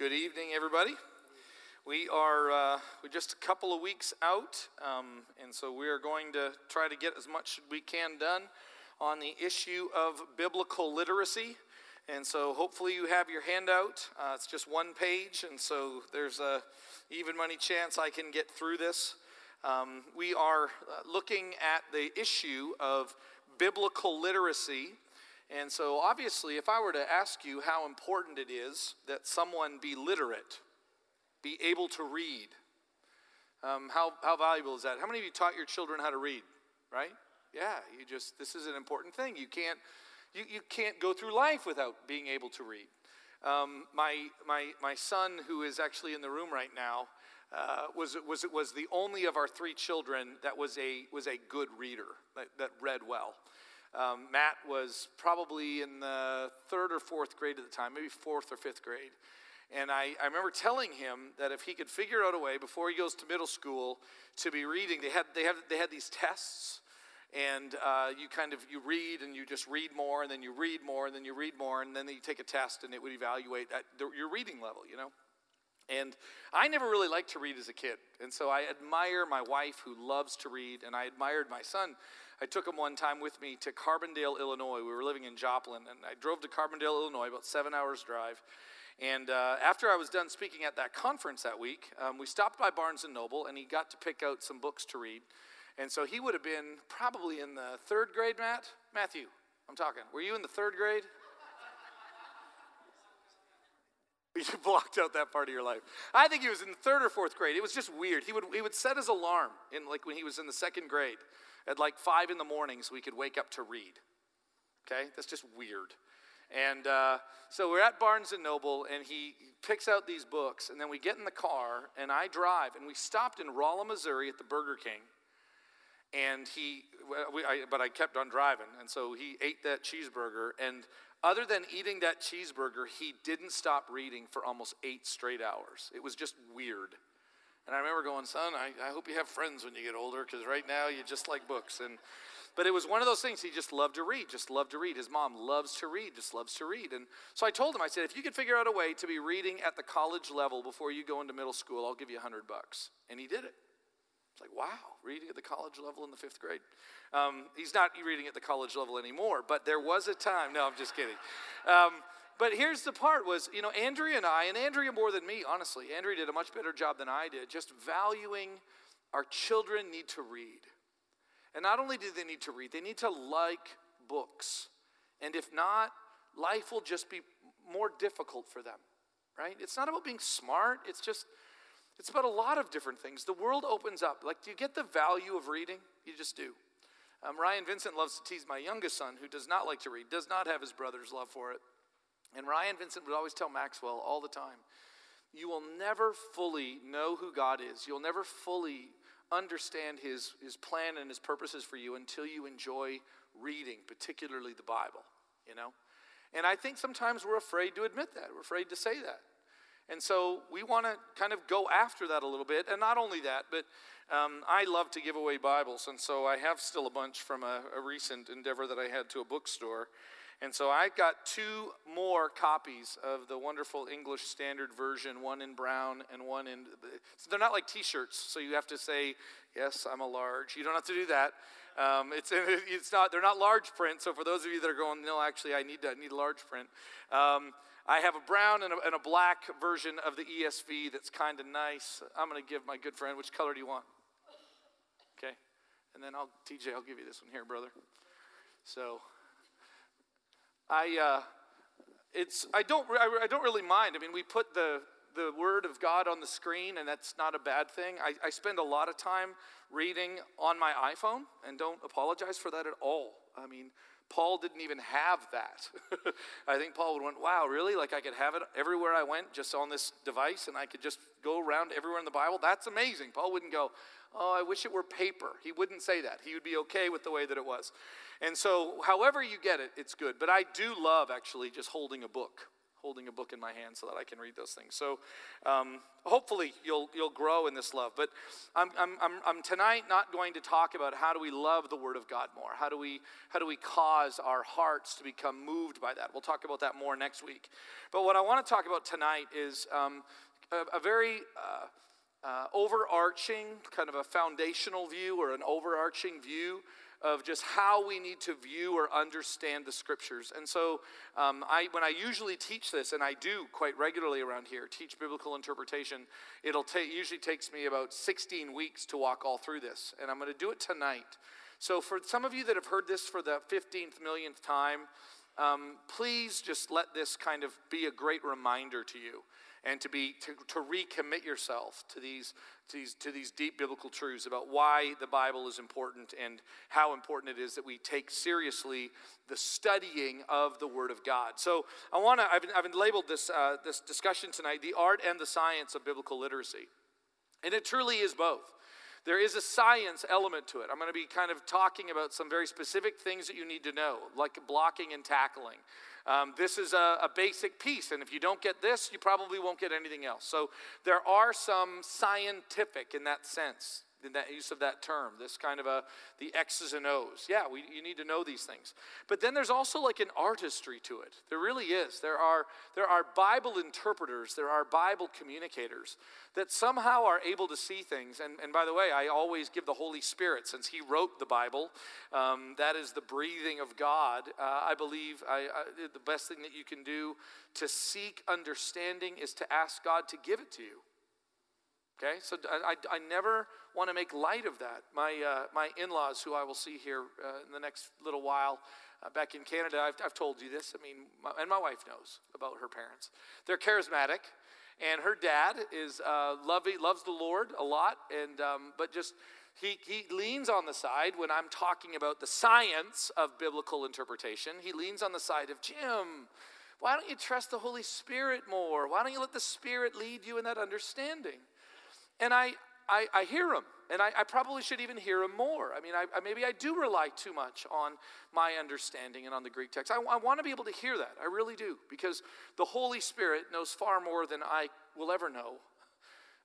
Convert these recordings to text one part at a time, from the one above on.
Good evening, everybody. We are uh, we're just a couple of weeks out, um, and so we are going to try to get as much as we can done on the issue of biblical literacy. And so, hopefully, you have your handout. Uh, it's just one page, and so there's a even money chance I can get through this. Um, we are uh, looking at the issue of biblical literacy and so, obviously, if I were to ask you how important it is that someone be literate, be able to read, um, how, how valuable is that? How many of you taught your children how to read, right? Yeah, you just, this is an important thing. You can't, you, you can't go through life without being able to read. Um, my, my, my son, who is actually in the room right now, uh, was, was, was the only of our three children that was a, was a good reader, that, that read well. Um, Matt was probably in the third or fourth grade at the time, maybe fourth or fifth grade. And I, I remember telling him that if he could figure out a way before he goes to middle school to be reading, they had, they had, they had these tests. And uh, you kind of you read and you just read more and then you read more and then you read more and then you take a test and it would evaluate the, your reading level, you know. And I never really liked to read as a kid. And so I admire my wife who loves to read, and I admired my son I took him one time with me to Carbondale, Illinois. We were living in Joplin, and I drove to Carbondale, Illinois, about seven hours drive. And uh, after I was done speaking at that conference that week, um, we stopped by Barnes and Noble, and he got to pick out some books to read. And so he would have been probably in the third grade, Matt. Matthew, I'm talking. Were you in the third grade? You blocked out that part of your life. I think he was in third or fourth grade. It was just weird. He would, he would set his alarm in like when he was in the second grade at like five in the morning so we could wake up to read. Okay, that's just weird. And uh, so we're at Barnes and Noble, and he picks out these books, and then we get in the car, and I drive, and we stopped in Rolla, Missouri, at the Burger King. And he, I, but I kept on driving, and so he ate that cheeseburger, and other than eating that cheeseburger, he didn't stop reading for almost eight straight hours. It was just weird. And I remember going, son, I, I hope you have friends when you get older because right now you just like books. And but it was one of those things he just loved to read, just loved to read. His mom loves to read, just loves to read. And so I told him, I said, if you could figure out a way to be reading at the college level before you go into middle school, I'll give you a hundred bucks. And he did it. It's like, wow, reading at the college level in the fifth grade. Um, he's not reading at the college level anymore, but there was a time. No, I'm just kidding. Um, but here's the part was, you know, Andrea and I, and Andrea more than me, honestly, Andrea did a much better job than I did, just valuing our children need to read. And not only do they need to read, they need to like books. And if not, life will just be more difficult for them, right? It's not about being smart, it's just, it's about a lot of different things. The world opens up. Like, do you get the value of reading? You just do. Um, Ryan Vincent loves to tease my youngest son, who does not like to read, does not have his brother's love for it. And Ryan Vincent would always tell Maxwell all the time you will never fully know who God is. You'll never fully understand his, his plan and his purposes for you until you enjoy reading, particularly the Bible, you know? And I think sometimes we're afraid to admit that. We're afraid to say that. And so we want to kind of go after that a little bit. And not only that, but um, I love to give away Bibles. And so I have still a bunch from a, a recent endeavor that I had to a bookstore. And so I got two more copies of the wonderful English Standard Version, one in brown and one in. So they're not like T-shirts, so you have to say, "Yes, I'm a large." You don't have to do that. Um, it's it's not they're not large print. So for those of you that are going, no, actually, I need I need large print. Um, I have a brown and a, and a black version of the ESV that's kind of nice. I'm going to give my good friend. Which color do you want? Okay, and then I'll TJ. I'll give you this one here, brother. So I, uh, it's, I, don't, I, I don't really mind. I mean, we put the, the Word of God on the screen, and that's not a bad thing. I, I spend a lot of time reading on my iPhone, and don't apologize for that at all. I mean, Paul didn't even have that. I think Paul would went, wow, really? Like I could have it everywhere I went just on this device and I could just go around everywhere in the Bible? That's amazing. Paul wouldn't go, oh, I wish it were paper. He wouldn't say that. He would be okay with the way that it was. And so, however you get it, it's good. But I do love actually just holding a book. holding a book in my hand so that I can read those things. So um, hopefully you'll, you'll grow in this love. But I'm, I'm, I'm, I'm, tonight not going to talk about how do we love the Word of God more. How do, we, how do we cause our hearts to become moved by that? We'll talk about that more next week. But what I want to talk about tonight is um, a, a, very uh, uh, overarching, kind of a foundational view or an overarching view of just how we need to view or understand the scriptures. And so, um, I, when I usually teach this, and I do quite regularly around here, teach biblical interpretation, it'll take usually takes me about 16 weeks to walk all through this, and I'm going to do it tonight. So, for some of you that have heard this for the 15th millionth time, um, please just let this kind of be a great reminder to you and to be to, to recommit yourself to these, to these to these deep biblical truths about why the bible is important and how important it is that we take seriously the studying of the word of god. So i want to I've, I've labeled this uh, this discussion tonight the art and the science of biblical literacy. And it truly is both there is a science element to it. I'm going to be kind of talking about some very specific things that you need to know, like blocking and tackling. Um, this is a, a, basic piece, and if you don't get this, you probably won't get anything else. So there are some scientific in that sense in that use of that term, this kind of a the X's and O's. Yeah, we, you need to know these things. But then there's also like an artistry to it. There really is. There are there are Bible interpreters, there are Bible communicators that somehow are able to see things. And, and by the way, I always give the Holy Spirit, since He wrote the Bible, um, that is the breathing of God. Uh, I believe I, I, the best thing that you can do to seek understanding is to ask God to give it to you. Okay, so I, I, never want to make light of that. My, uh, my in laws, who I will see here uh, in the next little while, uh, back in Canada, I've, I've told you this. I mean, my, and my wife knows about her parents. They're charismatic, and her dad is uh, lovey, loves the Lord a lot, and um, but just he, he leans on the side when I'm talking about the science of biblical interpretation. He leans on the side of Jim. Why don't you trust the Holy Spirit more? Why don't you let the Spirit lead you in that understanding? And I, I, I hear him, and I, I, probably should even hear him more. I mean, I, maybe I do rely too much on my understanding and on the Greek text. I, I want to be able to hear that. I really do, because the Holy Spirit knows far more than I will ever know.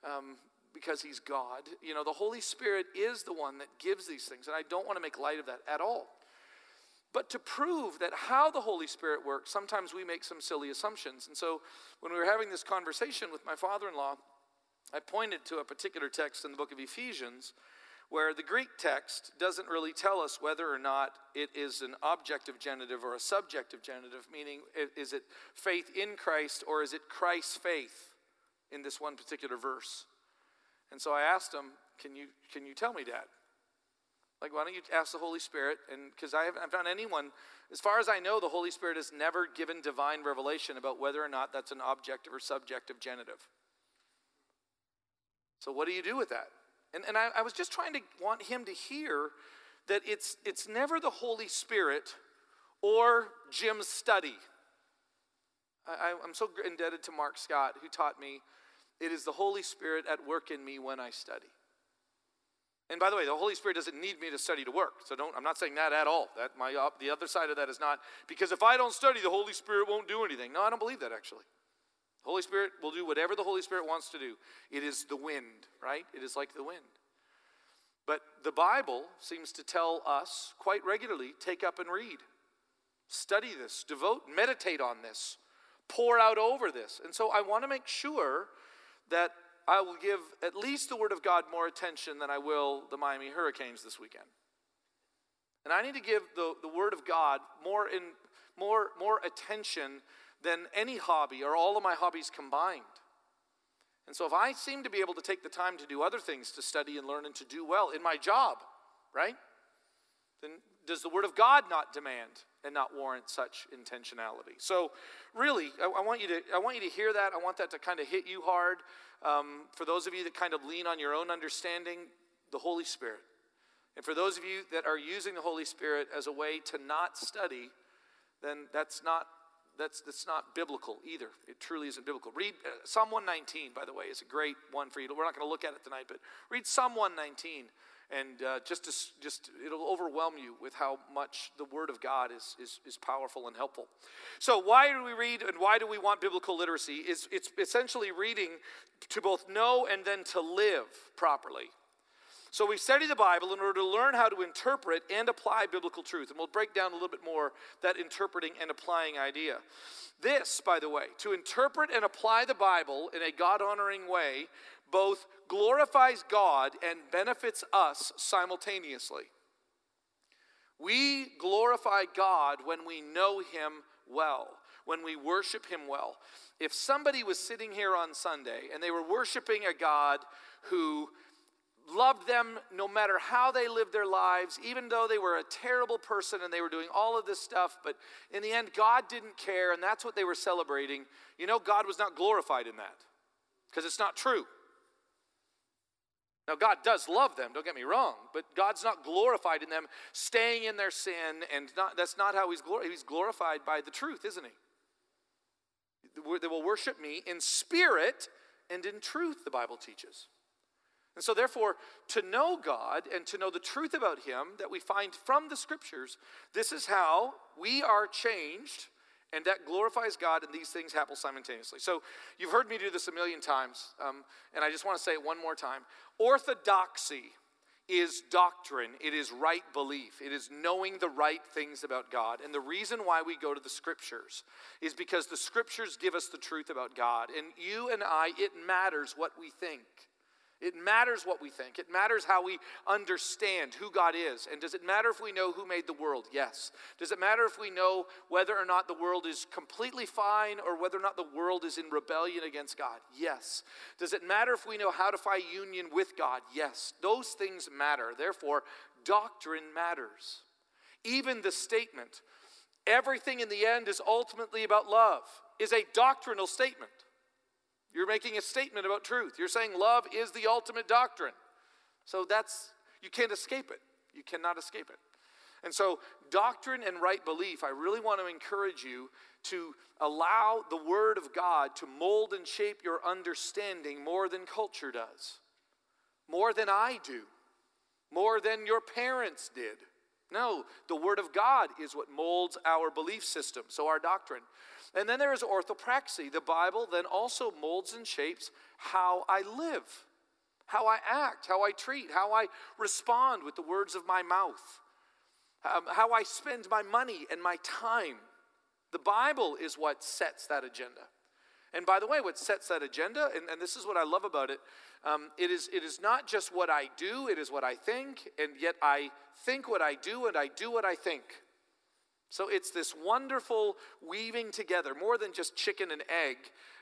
Um, because he's God. You know, the Holy Spirit is the one that gives these things, and I don't want to make light of that at all. But to prove that how the Holy Spirit works, sometimes we make some silly assumptions. And so when we were having this conversation with my father in law, I pointed to a particular text in the book of Ephesians where the Greek text doesn't really tell us whether or not it is an objective genitive or a subjective genitive, meaning is it faith in Christ or is it Christ's faith in this one particular verse? And so I asked him, Can you, can you tell me, Dad? Like, why don't you ask the Holy Spirit? And because I haven't found anyone, as far as I know, the Holy Spirit has never given divine revelation about whether or not that's an objective or subjective genitive. So, what do you do with that? And, and I, I was just trying to want him to hear that it's, it's never the Holy Spirit or Jim's study. I, I'm so indebted to Mark Scott, who taught me it is the Holy Spirit at work in me when I study. And by the way, the Holy Spirit doesn't need me to study to work. So don't, I'm not saying that at all. That my, uh, the other side of that is not because if I don't study, the Holy Spirit won't do anything. No, I don't believe that actually. Holy Spirit will do whatever the Holy Spirit wants to do. It is the wind, right? It is like the wind. But the Bible seems to tell us quite regularly take up and read. Study this, devote, meditate on this, pour out over this. And so I want to make sure that I will give at least the Word of God more attention than I will the Miami Hurricanes this weekend. And I need to give the, the Word of God more, in, more, more attention than any hobby or all of my hobbies combined. And so, if I seem to be able to take the time to do other things, to study and learn and to do well in my job, right? Then does the Word of God not demand and not warrant such intentionality? So, really, I, I want you to I want you to hear that. I want that to kind of hit you hard. Um, for those of you that kind of lean on your own understanding, the Holy Spirit. And for those of you that are using the Holy Spirit as a way to not study, then that's not that's, that's not biblical either. It truly isn't biblical. Read uh, Psalm 119, by the way, is a great one for you. We're not going to look at it tonight, but read Psalm 119. and uh, just, to, just it'll overwhelm you with how much the Word of God is, is, is powerful and helpful. So, why do we read and why do we want biblical literacy? Is it's essentially reading to both know and then to live properly. So, we study the Bible in order to learn how to interpret and apply biblical truth. And we'll break down a little bit more that interpreting and applying idea. This, by the way, to interpret and apply the Bible in a God honoring way both glorifies God and benefits us simultaneously. We glorify God when we know Him well, when we worship Him well. If somebody was sitting here on Sunday and they were worshiping a God who loved them no matter how they lived their lives, even though they were a terrible person and they were doing all of this stuff, but in the end, God didn't care and that's what they were celebrating. You know, God was not glorified in that because it's not true. Now, God does love them, don't get me wrong, but God's not glorified in them staying in their sin, and not, that's not how He's glorified. He's glorified by the truth, isn't He? They will worship me in spirit and in truth, the Bible teaches. And so, therefore, to know God and to know the truth about Him that we find from the scriptures, this is how we are changed and that glorifies God, and these things happen simultaneously. So, you've heard me do this a million times, um, and I just want to say it one more time. Orthodoxy is doctrine, it is right belief, it is knowing the right things about God. And the reason why we go to the scriptures is because the scriptures give us the truth about God. And you and I, it matters what we think. It matters what we think. It matters how we understand who God is. And does it matter if we know who made the world? Yes. Does it matter if we know whether or not the world is completely fine or whether or not the world is in rebellion against God? Yes. Does it matter if we know how to find union with God? Yes. Those things matter. Therefore, doctrine matters. Even the statement, everything in the end is ultimately about love, is a doctrinal statement. You're making a statement about truth. You're saying love is the ultimate doctrine. So that's, you can't escape it. You cannot escape it. And so, doctrine and right belief, I really want to encourage you to allow the Word of God to mold and shape your understanding more than culture does, more than I do, more than your parents did. No, the Word of God is what molds our belief system, so our doctrine. And then there is orthopraxy. The Bible then also molds and shapes how I live, how I act, how I treat, how I respond with the words of my mouth, um, how I spend my money and my time. The Bible is what sets that agenda. And by the way, what sets that agenda, and, and this is what I love about it, um, it, is, it is not just what I do, it is what I think, and yet I think what I do, and I do what I think. So it's this wonderful weaving together, more than just chicken and egg.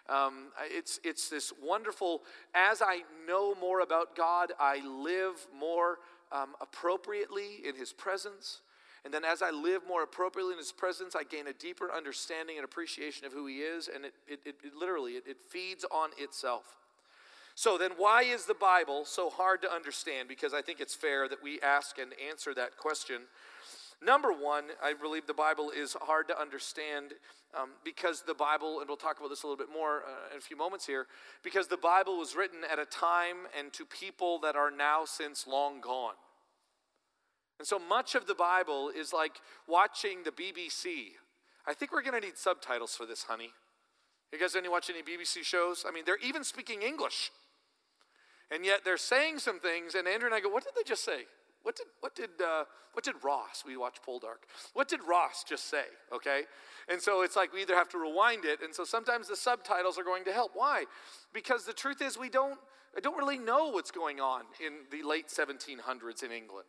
Um, it's, it's this wonderful, as I know more about God, I live more um, appropriately in His presence. And then as I live more appropriately in His presence, I gain a deeper understanding and appreciation of who He is. And it, it, it, it literally, it, it feeds on itself. So then, why is the Bible so hard to understand? Because I think it's fair that we ask and answer that question Number one, I believe the Bible is hard to understand um, because the Bible, and we'll talk about this a little bit more uh, in a few moments here, because the Bible was written at a time and to people that are now since long gone. And so much of the Bible is like watching the BBC. I think we're going to need subtitles for this, honey. You guys any watch any BBC shows? I mean, they're even speaking English. And yet they're saying some things, and Andrea and I go, What did they just say? What did, what did, uh, what did Ross, we watch Poldark, what did Ross just say, okay? And so it's like we either have to rewind it, and so sometimes the subtitles are going to help. Why? Because the truth is we don't, I don't really know what's going on in the late 1700s in England.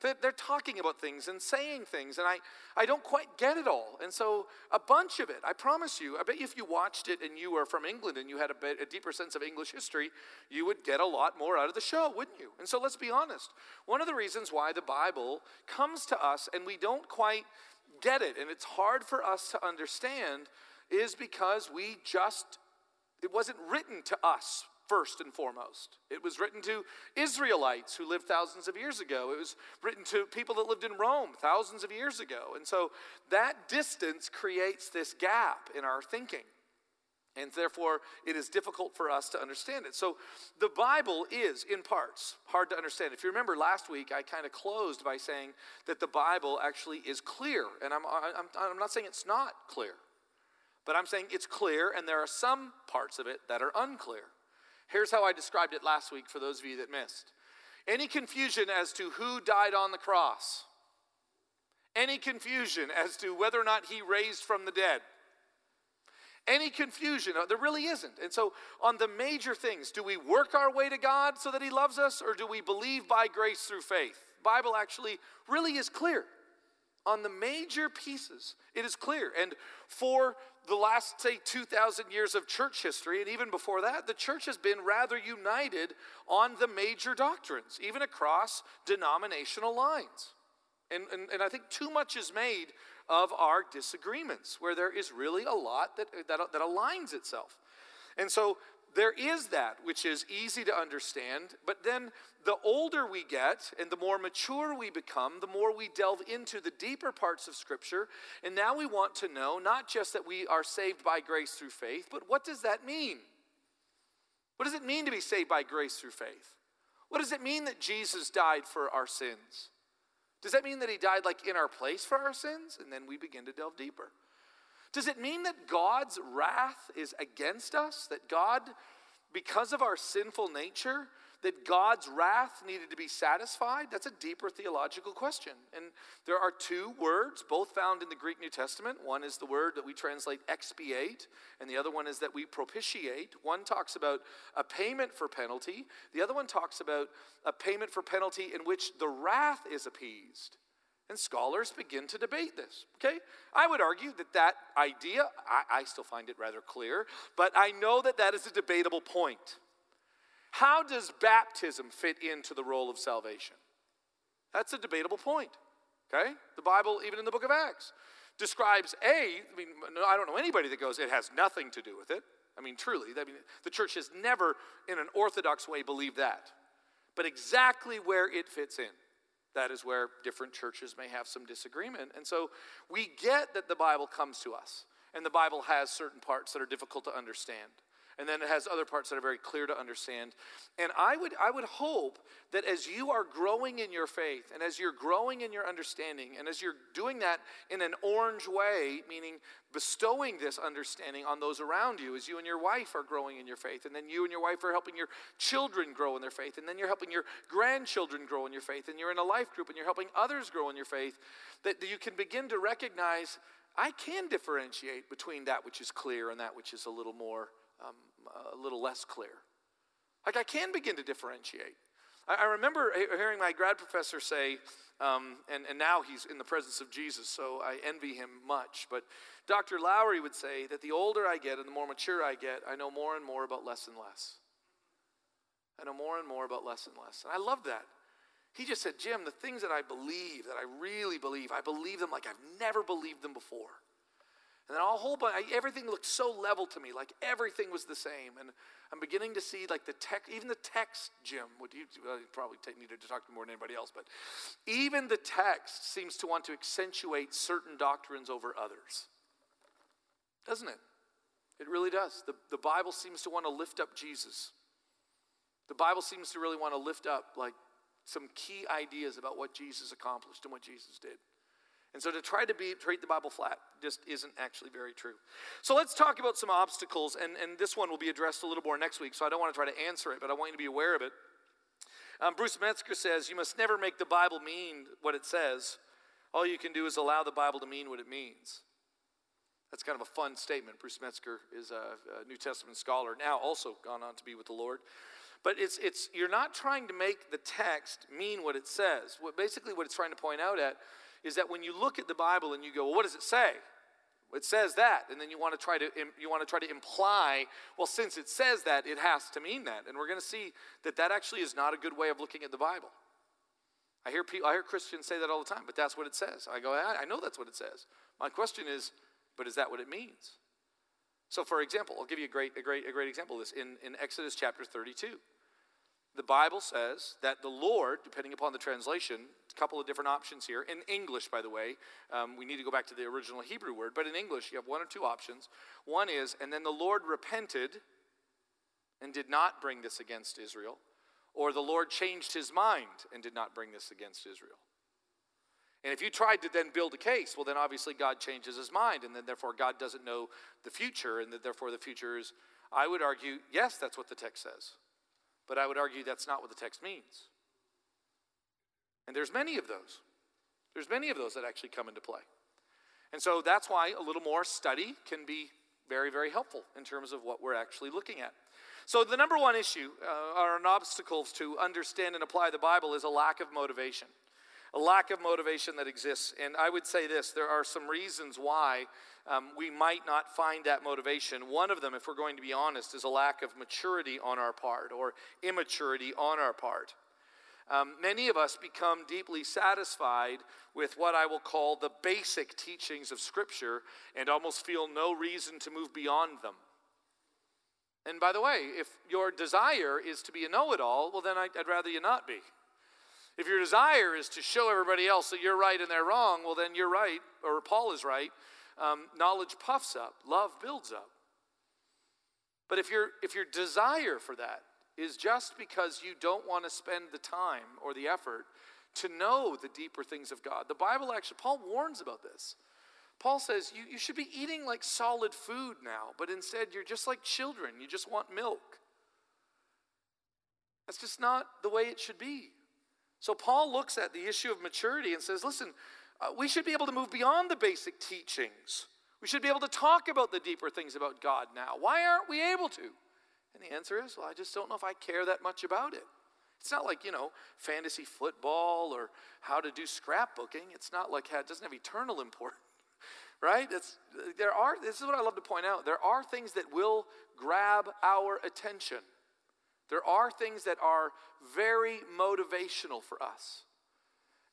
They're talking about things and saying things, and I, I don't quite get it all. And so, a bunch of it, I promise you, I bet if you watched it and you were from England and you had a, bit, a deeper sense of English history, you would get a lot more out of the show, wouldn't you? And so, let's be honest. One of the reasons why the Bible comes to us and we don't quite get it, and it's hard for us to understand, is because we just, it wasn't written to us first and foremost. It was written to Israelites who lived thousands of years ago. It was written to people that lived in Rome thousands of years ago. And so that distance creates this gap in our thinking. And therefore, it is difficult for us to understand it. So, the Bible is, in parts, hard to understand. If you remember last week, I kind of closed by saying that the Bible actually is clear. And I'm, I'm, I'm not saying it's not clear, but I'm saying it's clear, and there are some parts of it that are unclear. Here's how I described it last week for those of you that missed any confusion as to who died on the cross, any confusion as to whether or not he raised from the dead any confusion. Uh, there really isn't. And so, on the major things, do we work our way to God so that He loves us, or do we believe by grace through faith? Bible actually really is clear. On the major pieces, it is clear. And for the last, say, 2,000 years of church history, and even before that, the church has been rather united on the major doctrines, even across denominational lines. And, and, and I think too much is made of our disagreements, where there is really a lot that, that, that aligns itself. And so there is that which is easy to understand, but then the older we get and the more mature we become, the more we delve into the deeper parts of Scripture. And now we want to know not just that we are saved by grace through faith, but what does that mean? What does it mean to be saved by grace through faith? What does it mean that Jesus died for our sins? Does that mean that he died like in our place for our sins? And then we begin to delve deeper. Does it mean that God's wrath is against us? That God, because of our sinful nature, that God's wrath needed to be satisfied? That's a deeper theological question. And there are two words, both found in the Greek New Testament. One is the word that we translate expiate, and the other one is that we propitiate. One talks about a payment for penalty, the other one talks about a payment for penalty in which the wrath is appeased. And scholars begin to debate this. Okay? I would argue that that idea, I, I still find it rather clear, but I know that that is a debatable point. How does baptism fit into the role of salvation? That's a debatable point. Okay? The Bible, even in the book of Acts, describes A, I mean, I don't know anybody that goes, it has nothing to do with it. I mean, truly, I mean, the church has never, in an orthodox way, believed that. But exactly where it fits in, that is where different churches may have some disagreement. And so we get that the Bible comes to us, and the Bible has certain parts that are difficult to understand and then it has other parts that are very clear to understand. And i would i would hope that as you are growing in your faith and as you're growing in your understanding and as you're doing that in an orange way meaning bestowing this understanding on those around you as you and your wife are growing in your faith and then you and your wife are helping your children grow in their faith and then you're helping your grandchildren grow in your faith and you're in a life group and you're helping others grow in your faith that you can begin to recognize I can differentiate between that which is clear and that which is a little more um, a little less clear. Like I can begin to differentiate. I, I remember hearing my grad professor say, um, and, and now he's in the presence of Jesus, so I envy him much. But Dr. Lowry would say that the older I get and the more mature I get, I know more and more about less and less. I know more and more about less and less. And I love that. He just said, Jim, the things that I believe, that I really believe, I believe them like I've never believed them before. And then a whole bunch, everything looked so level to me, like everything was the same. And I'm beginning to see like the text, even the text, Jim, would you well, probably take me to talk to more than anybody else, but even the text seems to want to accentuate certain doctrines over others. Doesn't it? It really does. The, the Bible seems to want to lift up Jesus. The Bible seems to really want to lift up like some key ideas about what Jesus accomplished and what Jesus did. And so to try to be, treat the Bible flat just isn't actually very true. So let's talk about some obstacles, and, and this one will be addressed a little more next week, so I don't want to try to answer it, but I want you to be aware of it. Um, Bruce Metzger says, You must never make the Bible mean what it says. All you can do is allow the Bible to mean what it means. That's kind of a fun statement. Bruce Metzger is a, a New Testament scholar, now also gone on to be with the Lord. But it's, it's, you're not trying to make the text mean what it says. What, basically, what it's trying to point out at is that when you look at the Bible and you go, well, what does it say? It says that, and then you want to try to you want to try to imply, well, since it says that, it has to mean that, and we're going to see that that actually is not a good way of looking at the Bible. I hear people, I hear Christians say that all the time, but that's what it says. I go, I, I know that's what it says. My question is, but is that what it means? So, for example, I'll give you a great, a great, a great example of this in, in Exodus chapter 32. The Bible says that the Lord, depending upon the translation, a couple of different options here. In English, by the way, um, we need to go back to the original Hebrew word, but in English, you have one or two options. One is, and then the Lord repented and did not bring this against Israel, or the Lord changed his mind and did not bring this against Israel. And if you tried to then build a case, well, then obviously God changes his mind, and then therefore God doesn't know the future, and that therefore the future is. I would argue, yes, that's what the text says. But I would argue that's not what the text means. And there's many of those. There's many of those that actually come into play. And so that's why a little more study can be very, very helpful in terms of what we're actually looking at. So, the number one issue uh, or an obstacle to understand and apply the Bible is a lack of motivation. A lack of motivation that exists. And I would say this there are some reasons why um, we might not find that motivation. One of them, if we're going to be honest, is a lack of maturity on our part or immaturity on our part. Um, many of us become deeply satisfied with what I will call the basic teachings of Scripture and almost feel no reason to move beyond them. And by the way, if your desire is to be a know it all, well, then I'd, I'd rather you not be. If your desire is to show everybody else that you're right and they're wrong, well, then you're right, or Paul is right. Um, knowledge puffs up, love builds up. But if, your if your desire for that is just because you don't want to spend the time or the effort to know the deeper things of God, the Bible actually, Paul warns about this. Paul says you, you should be eating like solid food now, but instead you're just like children. You just want milk. That's just not the way it should be. So Paul looks at the issue of maturity and says, listen, uh, we should be able to move beyond the basic teachings. We should be able to talk about the deeper things about God now. Why aren't we able to? And the answer is, well, I just don't know if I care that much about it. It's not like, you know, fantasy football or how to do scrapbooking. It's not like it doesn't have eternal importance right? It's, there are, this is what I love to point out. There are things that will grab our attention. There are things that are very motivational for us.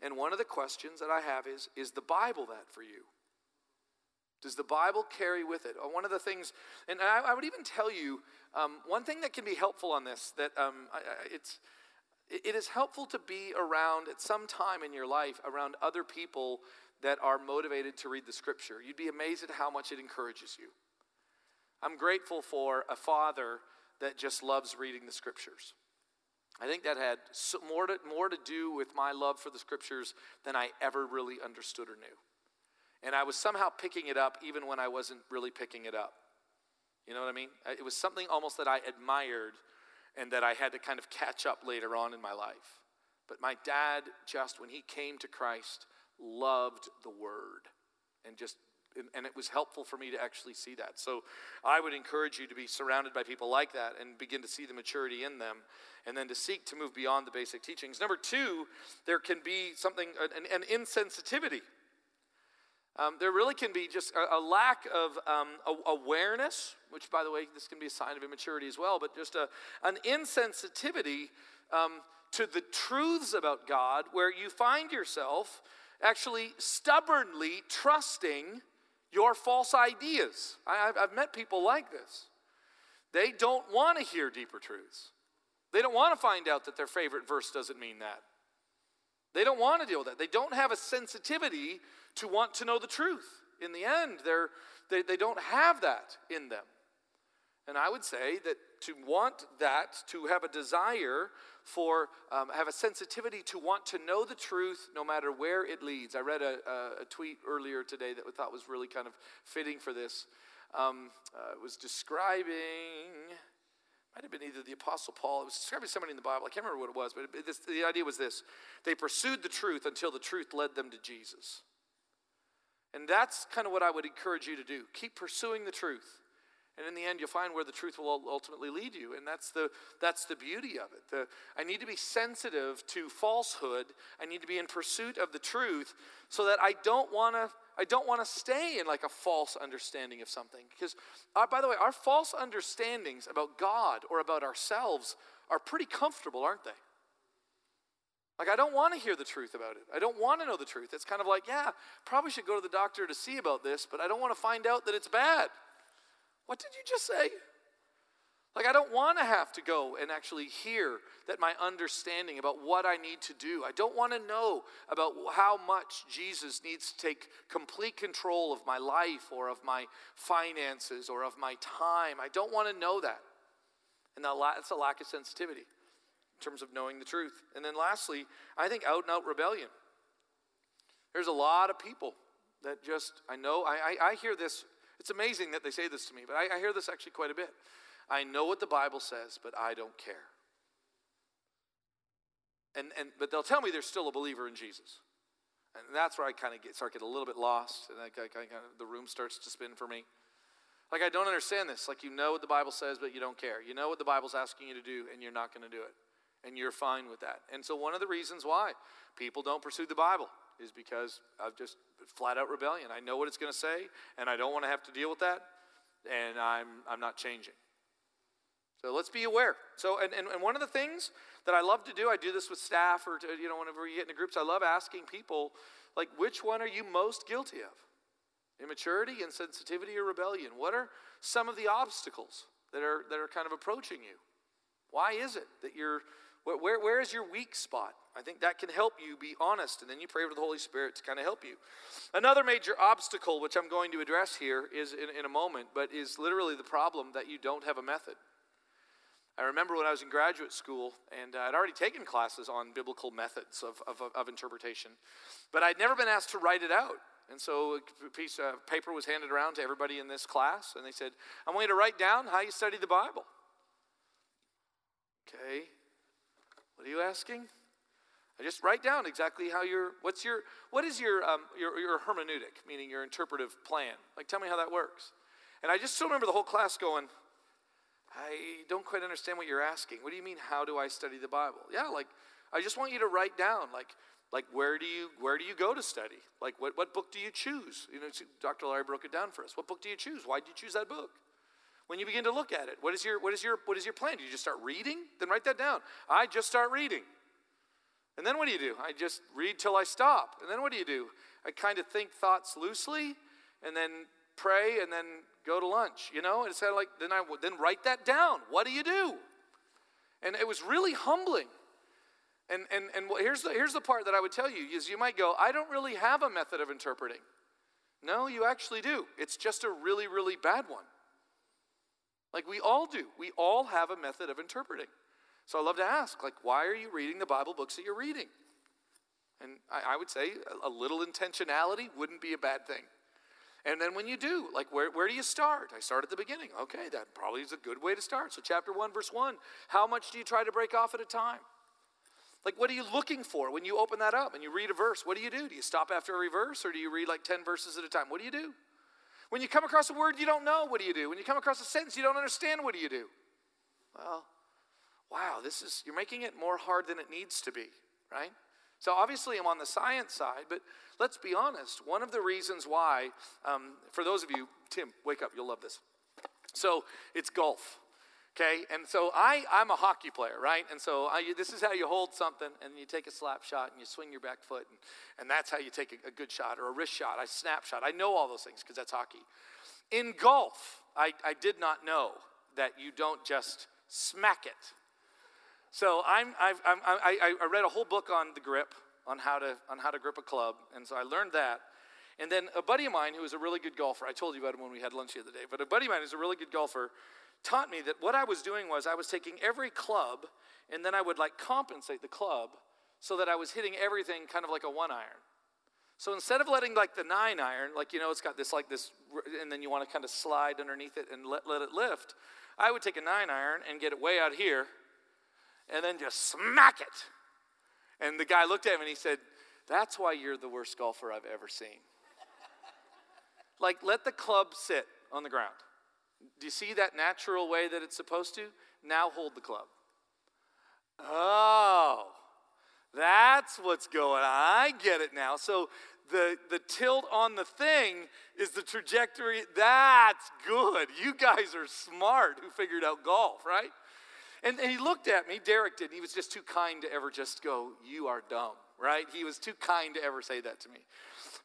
And one of the questions that I have is Is the Bible that for you? Does the Bible carry with it? Uh, one of the things, and I, I would even tell you, um, one thing that can be helpful on this, that um, I, it's, it is helpful to be around at some time in your life around other people that are motivated to read the scripture. You'd be amazed at how much it encourages you. I'm grateful for a father that just loves reading the scriptures. I think that had more to, more to do with my love for the scriptures than I ever really understood or knew. And I was somehow picking it up even when I wasn't really picking it up. You know what I mean? It was something almost that I admired and that I had to kind of catch up later on in my life. But my dad, just when he came to Christ, loved the word and just and it was helpful for me to actually see that. So I would encourage you to be surrounded by people like that and begin to see the maturity in them and then to seek to move beyond the basic teachings. Number two, there can be something, an, an insensitivity. Um, there really can be just a, a lack of um, a, awareness, which, by the way, this can be a sign of immaturity as well, but just a, an insensitivity um, to the truths about God where you find yourself actually stubbornly trusting your false ideas. I, have met people like this. They don't want to hear deeper truths. They don't want to find out that their favorite verse doesn't mean that. They don't want to deal with that. They don't have a sensitivity to want to know the truth. In the end, they're, they, they don't have that in them. And I would say that to want that, to have a desire for, um, have a sensitivity to want to know the truth no matter where it leads. I read a, a, tweet earlier today that I thought was really kind of fitting for this. Um, uh, it was describing, might have been either the Apostle Paul, it was describing somebody in the Bible. I can't remember what it was, but it, this, the idea was this they pursued the truth until the truth led them to Jesus. And that's kind of what I would encourage you to do. Keep pursuing the truth. And in the end, you'll find where the truth will ultimately lead you. And that's the, that's the beauty of it. The, I need to be sensitive to falsehood. I need to be in pursuit of the truth so that I don't want to. I don't want to stay in like a false understanding of something. Because, uh, by the way, our false understandings about God or about ourselves are pretty comfortable, aren't they? Like, I don't want to hear the truth about it. I don't want to know the truth. It's kind of like, yeah, probably should go to the doctor to see about this, but I don't want to find out that it's bad. What did you just say? Like, I don't want to have to go and actually hear that my understanding about what I need to do. I don't want to know about how much Jesus needs to take complete control of my life or of my finances or of my time. I don't want to know that. And that's a lack of sensitivity in terms of knowing the truth. And then lastly, I think out and out rebellion. There's a lot of people that just, I know, I, I, I hear this. It's amazing that they say this to me, but I, I hear this actually quite a bit. I know what the Bible says, but I don't care. And, and, but they'll tell me they're still a believer in Jesus. And that's where I kind of get, start getting a little bit lost, and I, I of, the room starts to spin for me. Like, I don't understand this. Like, you know what the Bible says, but you don't care. You know what the Bible's asking you to do, and you're not going to do it. And you're fine with that. And so, one of the reasons why people don't pursue the Bible is because of just flat out rebellion. I know what it's going to say, and I don't want to have to deal with that, and I'm, I'm not changing. So let's be aware. So, and, and, and one of the things that I love to do, I do this with staff or, to, you know, whenever we get into groups, I love asking people, like, which one are you most guilty of? Immaturity, insensitivity, or rebellion? What are some of the obstacles that are, that are kind of approaching you? Why is it that you're, where, where is your weak spot? I think that can help you be honest, and then you pray with the Holy Spirit to kind of help you. Another major obstacle, which I'm going to address here, is in, in a moment, but is literally the problem that you don't have a method. I remember when I was in graduate school, and I'd already taken classes on biblical methods of, of, of, interpretation, but I'd never been asked to write it out. And so a piece of paper was handed around to everybody in this class, and they said, I want you to write down how you study the Bible. Okay, what are you asking? I just write down exactly how your what's your what is your um, your your hermeneutic, meaning your interpretive plan. Like, tell me how that works. And I just still remember the whole class going, I don't quite understand what you're asking. What do you mean, how do I study the Bible? Yeah, like, I just want you to write down, like, like where do you where do you go to study? Like, what, what book do you choose? You know, Dr. Larry broke it down for us. What book do you choose? Why did you choose that book? When you begin to look at it, what is your what is your what is your plan? Do you just start reading? Then write that down. I just start reading. And then what do you do? I just read till I stop. And then what do you do? I kind of think thoughts loosely and then pray and then go to lunch, you know? And it's kind of like, then I then write that down. What do you do? And it was really humbling. And, and, and here's, the, here's the part that I would tell you is you might go, I don't really have a method of interpreting. No, you actually do. It's just a really, really bad one. Like we all do. We all have a method of interpreting. So I love to ask, like, why are you reading the Bible books that you're reading? And I, I would say a, a little intentionality wouldn't be a bad thing. And then when you do, like where, where do you start? I start at the beginning. Okay, that probably is a good way to start. So, chapter 1, verse 1 How much do you try to break off at a time? Like, what are you looking for when you open that up and you read a verse? What do you do? Do you stop after every verse or do you read like 10 verses at a time? What do you do? When you come across a word you don't know, what do you do? When you come across a sentence you don't understand, what do you do? Well, wow, this is, you're making it more hard than it needs to be, right? So obviously, I'm on the science side, but let's be honest. One of the reasons why, um, for those of you, Tim, wake up, you'll love this. So it's golf. Okay, and so I, I'm a hockey player, right? And so I, this is how you hold something, and you take a slap shot, and you swing your back foot, and, and that's how you take a, a good shot or a wrist shot, I snap shot. I know all those things because that's hockey. In golf, I, I did not know that you don't just smack it so I'm, I've, I'm, I, I read a whole book on the grip, on how, to, on how to grip a club, and so I learned that. And then a buddy of mine who is a really good golfer, I told you about him when we had lunch the other day, but a buddy of mine who's a really good golfer taught me that what I was doing was I was taking every club and then I would like compensate the club so that I was hitting everything kind of like a one iron. So instead of letting like the nine iron, like you know, it's got this like this, and then you want to kind of slide underneath it and let, let it lift, I would take a nine iron and get it way out here and then just smack it. And the guy looked at him and he said, That's why you're the worst golfer I've ever seen. like, let the club sit on the ground. Do you see that natural way that it's supposed to? Now hold the club. Oh, that's what's going on. I get it now. So the, the tilt on the thing is the trajectory. That's good. You guys are smart who figured out golf, right? And, and he looked at me, Derek did, and he was just too kind to ever just go, You are dumb, right? He was too kind to ever say that to me.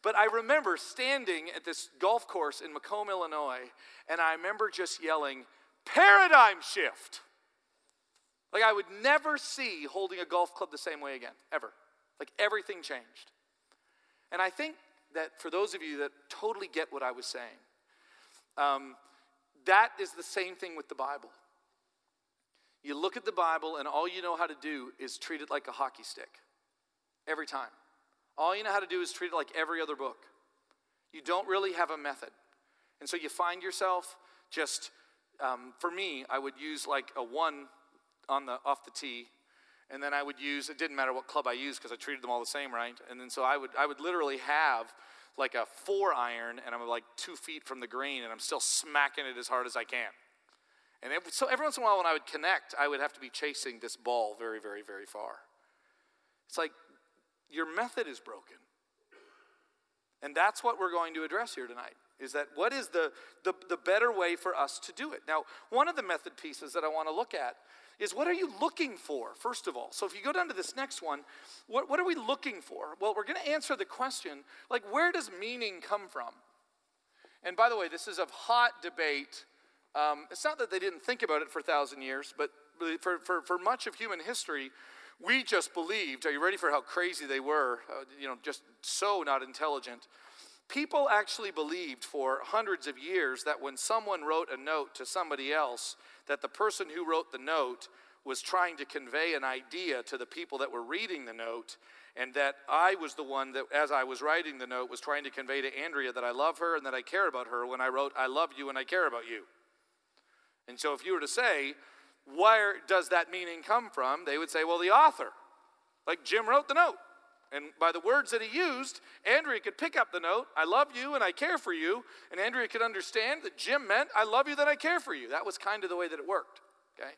But I remember standing at this golf course in Macomb, Illinois, and I remember just yelling, paradigm shift. Like I would never see holding a golf club the same way again, ever. Like everything changed. And I think that for those of you that totally get what I was saying, um, that is the same thing with the Bible. You look at the Bible, and all you know how to do is treat it like a hockey stick every time. All you know how to do is treat it like every other book. You don't really have a method. And so you find yourself just, um, for me, I would use like a one on the off the tee, and then I would use. It didn't matter what club I used because I treated them all the same, right? And then so I would I would literally have like a four iron, and I'm like two feet from the green, and I'm still smacking it as hard as I can. And it, so every once in a while, when I would connect, I would have to be chasing this ball very, very, very far. It's like your method is broken. And that's what we're going to address here tonight is that what is the, the, the better way for us to do it? Now, one of the method pieces that I want to look at is what are you looking for, first of all? So if you go down to this next one, what, what are we looking for? Well, we're going to answer the question like, where does meaning come from? And by the way, this is a hot debate. Um, it's not that they didn't think about it for a thousand years, but for, for, for much of human history, we just believed. Are you ready for how crazy they were? Uh, you know, just so not intelligent. People actually believed for hundreds of years that when someone wrote a note to somebody else, that the person who wrote the note was trying to convey an idea to the people that were reading the note, and that I was the one that, as I was writing the note, was trying to convey to Andrea that I love her and that I care about her when I wrote, I love you and I care about you. And so if you were to say, where does that meaning come from? They would say, well, the author. Like Jim wrote the note. And by the words that he used, Andrea could pick up the note, I love you and I care for you. And Andrea could understand that Jim meant, I love you, that I care for you. That was kind of the way that it worked. Okay?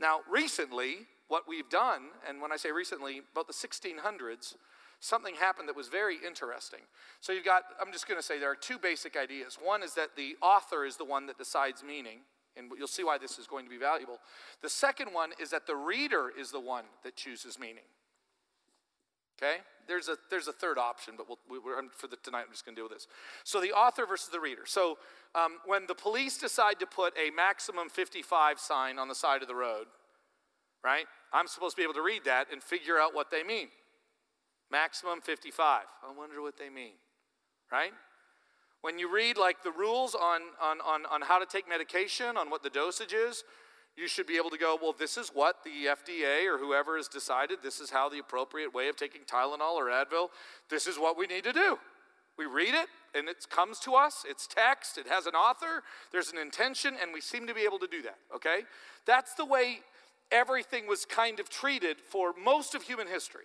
Now, recently, what we've done, and when I say recently, about the 1600s, something happened that was very interesting. So you've got, I'm just going to say there are two basic ideas. One is that the author is the one that decides meaning, and you'll see why this is going to be valuable. The second one is that the reader is the one that chooses meaning. Okay? There's a, there's a third option, but we'll, we, for the, tonight I'm just going to deal with this. So the author versus the reader. So um, when the police decide to put a maximum 55 sign on the side of the road, right? I'm supposed to be able to read that and figure out what they mean. Maximum 55. I wonder what they mean, right? When you read like the rules on, on, on, on how to take medication, on what the dosage is, you should be able to go, well, this is what the FDA or whoever has decided. This is how the appropriate way of taking Tylenol or Advil, this is what we need to do. We read it and it comes to us. It's text, it has an author, there's an intention, and we seem to be able to do that, okay? That's the way everything was kind of treated for most of human history.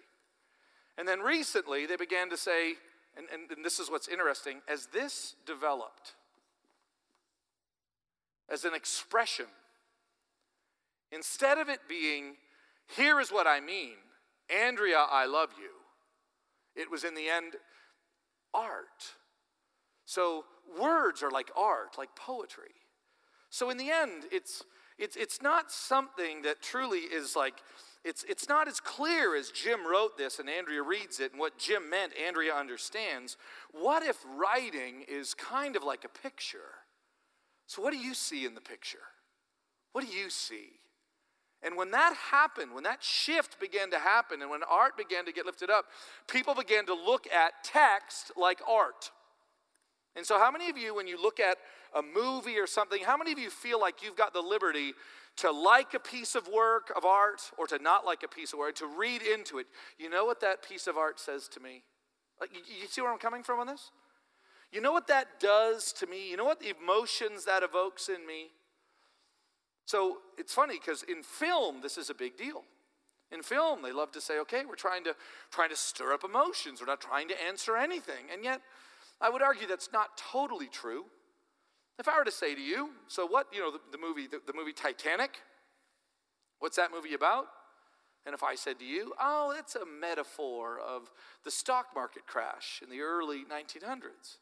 And then recently they began to say, and, and, and this is what's interesting, as this developed as an expression Instead of it being, here is what I mean, Andrea, I love you, it was in the end art. So words are like art, like poetry. So in the end, it's, it's, it's not something that truly is like, it's, it's not as clear as Jim wrote this and Andrea reads it and what Jim meant, Andrea understands. What if writing is kind of like a picture? So, what do you see in the picture? What do you see? And when that happened, when that shift began to happen, and when art began to get lifted up, people began to look at text like art. And so, how many of you, when you look at a movie or something, how many of you feel like you've got the liberty to like a piece of work of art or to not like a piece of work, to read into it? You know what that piece of art says to me? Like, you, you see where I'm coming from on this? You know what that does to me? You know what the emotions that evokes in me? So it's funny because in film, this is a big deal. In film, they love to say, okay, we're trying to, trying to stir up emotions. We're not trying to answer anything. And yet, I would argue that's not totally true. If I were to say to you, so what, you know, the, the movie, the, the movie Titanic, what's that movie about? And if I said to you, oh, it's a metaphor of the stock market crash in the early 1900s.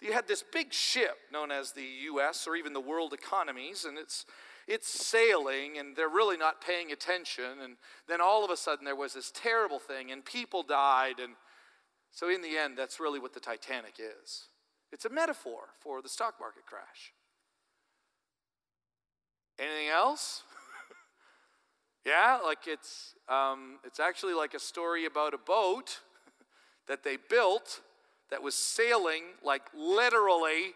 You had this big ship known as the US or even the world economies, and it's, it's sailing, and they're really not paying attention. And then all of a sudden, there was this terrible thing, and people died. And so, in the end, that's really what the Titanic is it's a metaphor for the stock market crash. Anything else? yeah, like it's um, it's actually like a story about a boat that they built that was sailing like literally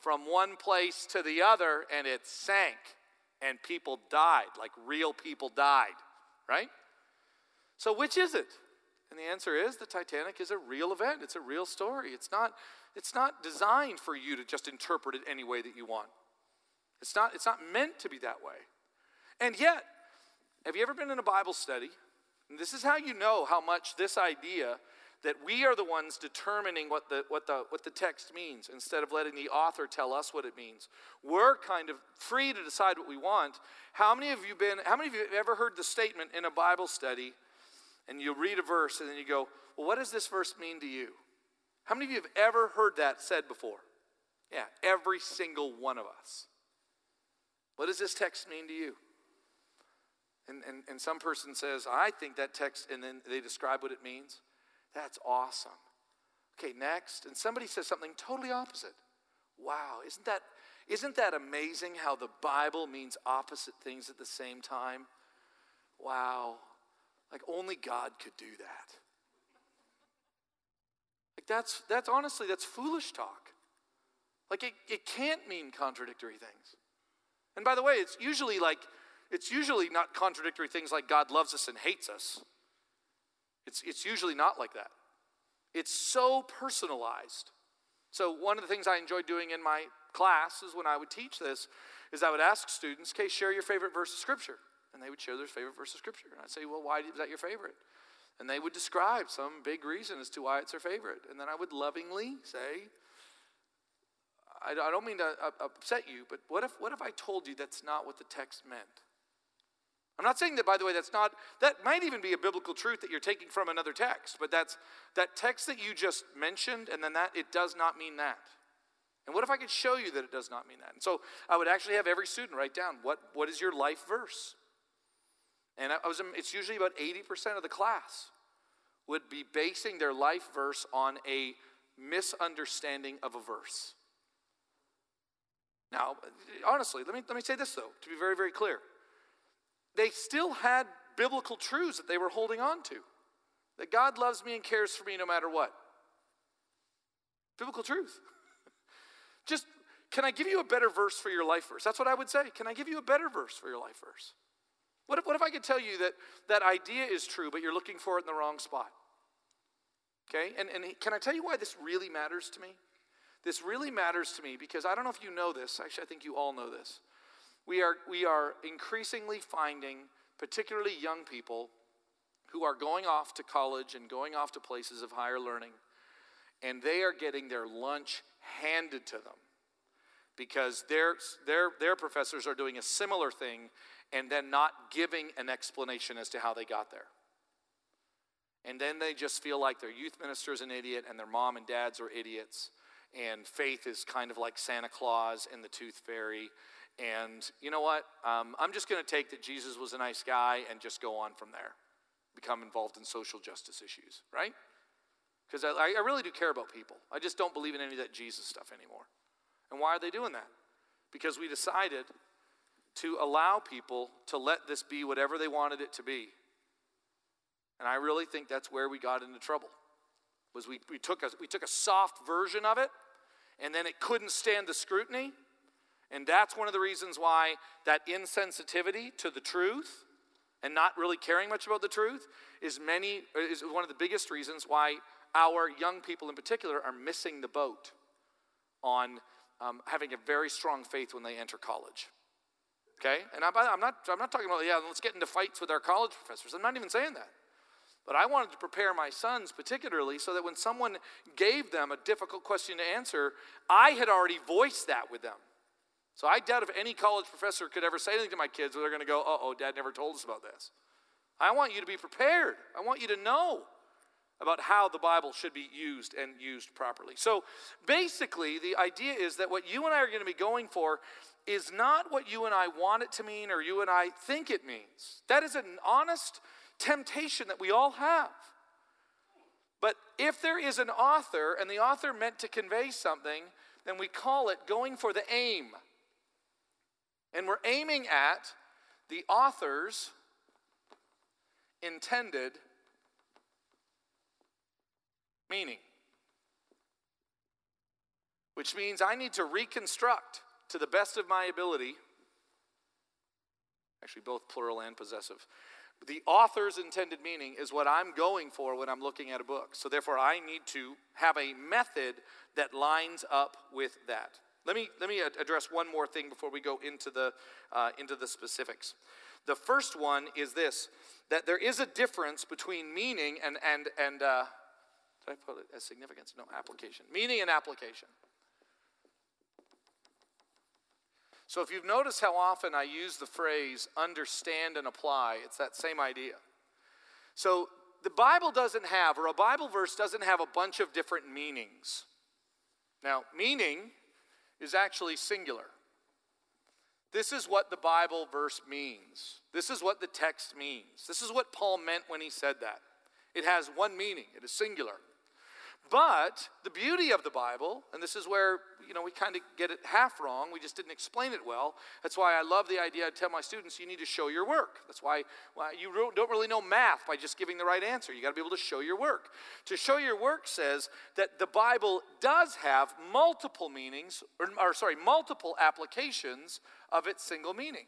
from one place to the other and it sank and people died, like real people died, right? So which is it? And the answer is the Titanic is a real event. It's a real story. It's not it's not designed for you to just interpret it any way that you want. It's not it's not meant to be that way. And yet, have you ever been in a Bible study? And this is how you know how much this idea that we are the ones determining what the, what, the, what the text means instead of letting the author tell us what it means. We're kind of free to decide what we want. How many of you been, how many of you have ever heard the statement in a Bible study and you read a verse and then you go, well, what does this verse mean to you? How many of you have ever heard that said before? Yeah, every single one of us. What does this text mean to you? And, and, and some person says, I think that text, and then they describe what it means. That's awesome. Okay, next. And somebody says something totally opposite. Wow, isn't that, isn't that amazing how the Bible means opposite things at the same time? Wow, like only God could do that. Like that's, that's honestly, that's foolish talk. Like it, it can't mean contradictory things. And by the way, it's usually like, it's usually not contradictory things like God loves us and hates us. It's, it's usually not like that. It's so personalized. So, one of the things I enjoyed doing in my classes when I would teach this is I would ask students, okay, share your favorite verse of Scripture. And they would share their favorite verse of Scripture. And I'd say, well, why is that your favorite? And they would describe some big reason as to why it's their favorite. And then I would lovingly say, I don't mean to uh, upset you, but what if, what if I told you that's not what the text meant? I'm not saying that, by the way, that's not, that might even be a biblical truth that you're taking from another text, but that's that text that you just mentioned, and then that, it does not mean that. And what if I could show you that it does not mean that? And so I would actually have every student write down what, what is your life verse? And I was, it's usually about 80% of the class would be basing their life verse on a misunderstanding of a verse. Now, honestly, let me, let me say this though, to be very, very clear they still had biblical truths that they were holding on to. That God loves me and cares for me no matter what. Biblical truth. Just, can I give you a better verse for your life verse? That's what I would say. Can I give you a better verse for your life verse? What if, what if I could tell you that that idea is true, but you're looking for it in the wrong spot? Okay? And, and can I tell you why this really matters to me? This really matters to me because I don't know if you know this. Actually, I think you all know this. We are, we are increasingly finding, particularly young people, who are going off to college and going off to places of higher learning, and they are getting their lunch handed to them because their, their, their professors are doing a similar thing and then not giving an explanation as to how they got there. And then they just feel like their youth minister is an idiot and their mom and dads are idiots. And faith is kind of like Santa Claus and the Tooth Fairy. And you know what? Um, I'm just going to take that Jesus was a nice guy and just go on from there. Become involved in social justice issues, right? Because I, I really do care about people. I just don't believe in any of that Jesus stuff anymore. And why are they doing that? Because we decided to allow people to let this be whatever they wanted it to be. And I really think that's where we got into trouble. Was we, we, took a, we took a soft version of it, and then it couldn't stand the scrutiny, and that's one of the reasons why that insensitivity to the truth and not really caring much about the truth is many is one of the biggest reasons why our young people in particular are missing the boat on um, having a very strong faith when they enter college. Okay, and I'm, not I'm not talking about yeah let's get into fights with our college professors. I'm not even saying that. But I wanted to prepare my sons particularly so that when someone gave them a difficult question to answer, I had already voiced that with them. So I doubt if any college professor could ever say anything to my kids where they're going to go, uh oh, dad never told us about this. I want you to be prepared. I want you to know about how the Bible should be used and used properly. So basically, the idea is that what you and I are going to be going for is not what you and I want it to mean or you and I think it means. That is an honest temptation that we all have. But if there is an author and the author meant to convey something, then we call it going for the aim. And we're aiming at the author's intended meaning. Which means I need to reconstruct to the best of my ability, actually, both plural and possessive. The author's intended meaning is what I'm going for when I'm looking at a book. So, therefore, I need to have a method that lines up with that. Let me, let me address one more thing before we go into the, uh, into the specifics. The first one is this that there is a difference between meaning and, and, and uh, did I put it as significance? No, application. Meaning and application. So if you've noticed how often I use the phrase understand and apply, it's that same idea. So the Bible doesn't have, or a Bible verse doesn't have a bunch of different meanings. Now, meaning is actually singular. This is what the Bible verse means. This is what the text means. This is what Paul meant when he said that. It has one meaning, it is singular. But the beauty of the Bible, and this is where you know we kind of get it half wrong, we just didn't explain it well. That's why I love the idea. I tell my students, you need to show your work. That's why, why you don't really know math by just giving the right answer. You got to be able to show your work. To show your work says that the Bible does have multiple meanings, or, or sorry, multiple applications of its single meaning.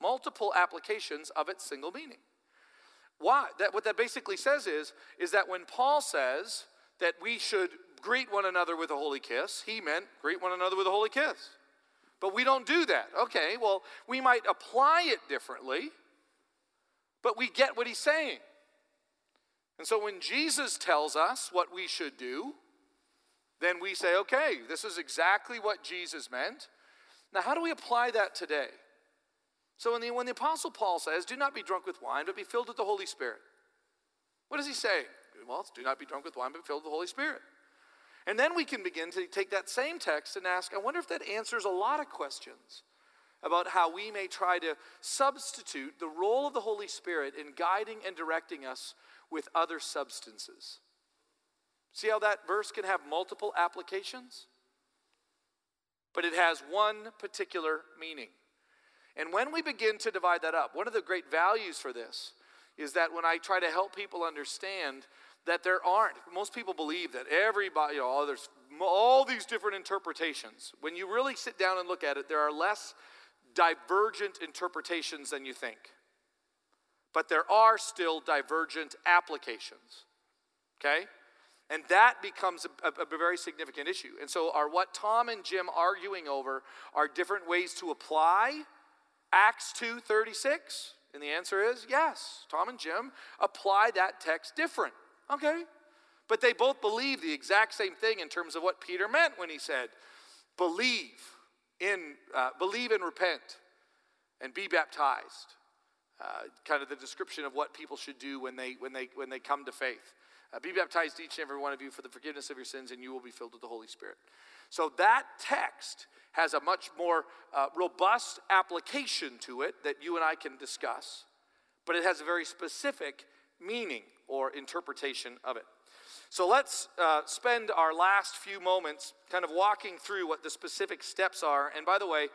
Multiple applications of its single meaning. Why? That, what that basically says is, is that when Paul says that we should greet one another with a holy kiss, he meant greet one another with a holy kiss. But we don't do that. Okay, well, we might apply it differently, but we get what he's saying. And so when Jesus tells us what we should do, then we say, okay, this is exactly what Jesus meant. Now, how do we apply that today? So when the, when the Apostle Paul says, do not be drunk with wine, but be filled with the Holy Spirit, what does he say? Well, do not be drunk with wine, but be filled with the Holy Spirit. And then we can begin to take that same text and ask, I wonder if that answers a lot of questions about how we may try to substitute the role of the Holy Spirit in guiding and directing us with other substances. See how that verse can have multiple applications? But it has one particular meaning. And when we begin to divide that up, one of the great values for this is that when I try to help people understand that there aren't, most people believe that everybody, you know, there's all these different interpretations. When you really sit down and look at it, there are less divergent interpretations than you think. But there are still divergent applications. Okay? And that becomes a, a, a, very significant issue. And so, are what Tom and Jim arguing over are different ways to apply Acts 2:36? And the answer is yes. Tom and Jim apply that text different. Okay. But they both believe the exact same thing in terms of what Peter meant when he said, believe in, uh, believe and repent and be baptized. Uh, kind of the description of what people should do when they, when they, when they come to faith. Uh, be baptized, each and every one of you, for the forgiveness of your sins, and you will be filled with the Holy Spirit. So that text has a much more uh, robust application to it that you and I can discuss, but it has a very specific meaning or interpretation of it. So let's uh, spend our last few moments kind of walking through what the specific steps are. And by the way,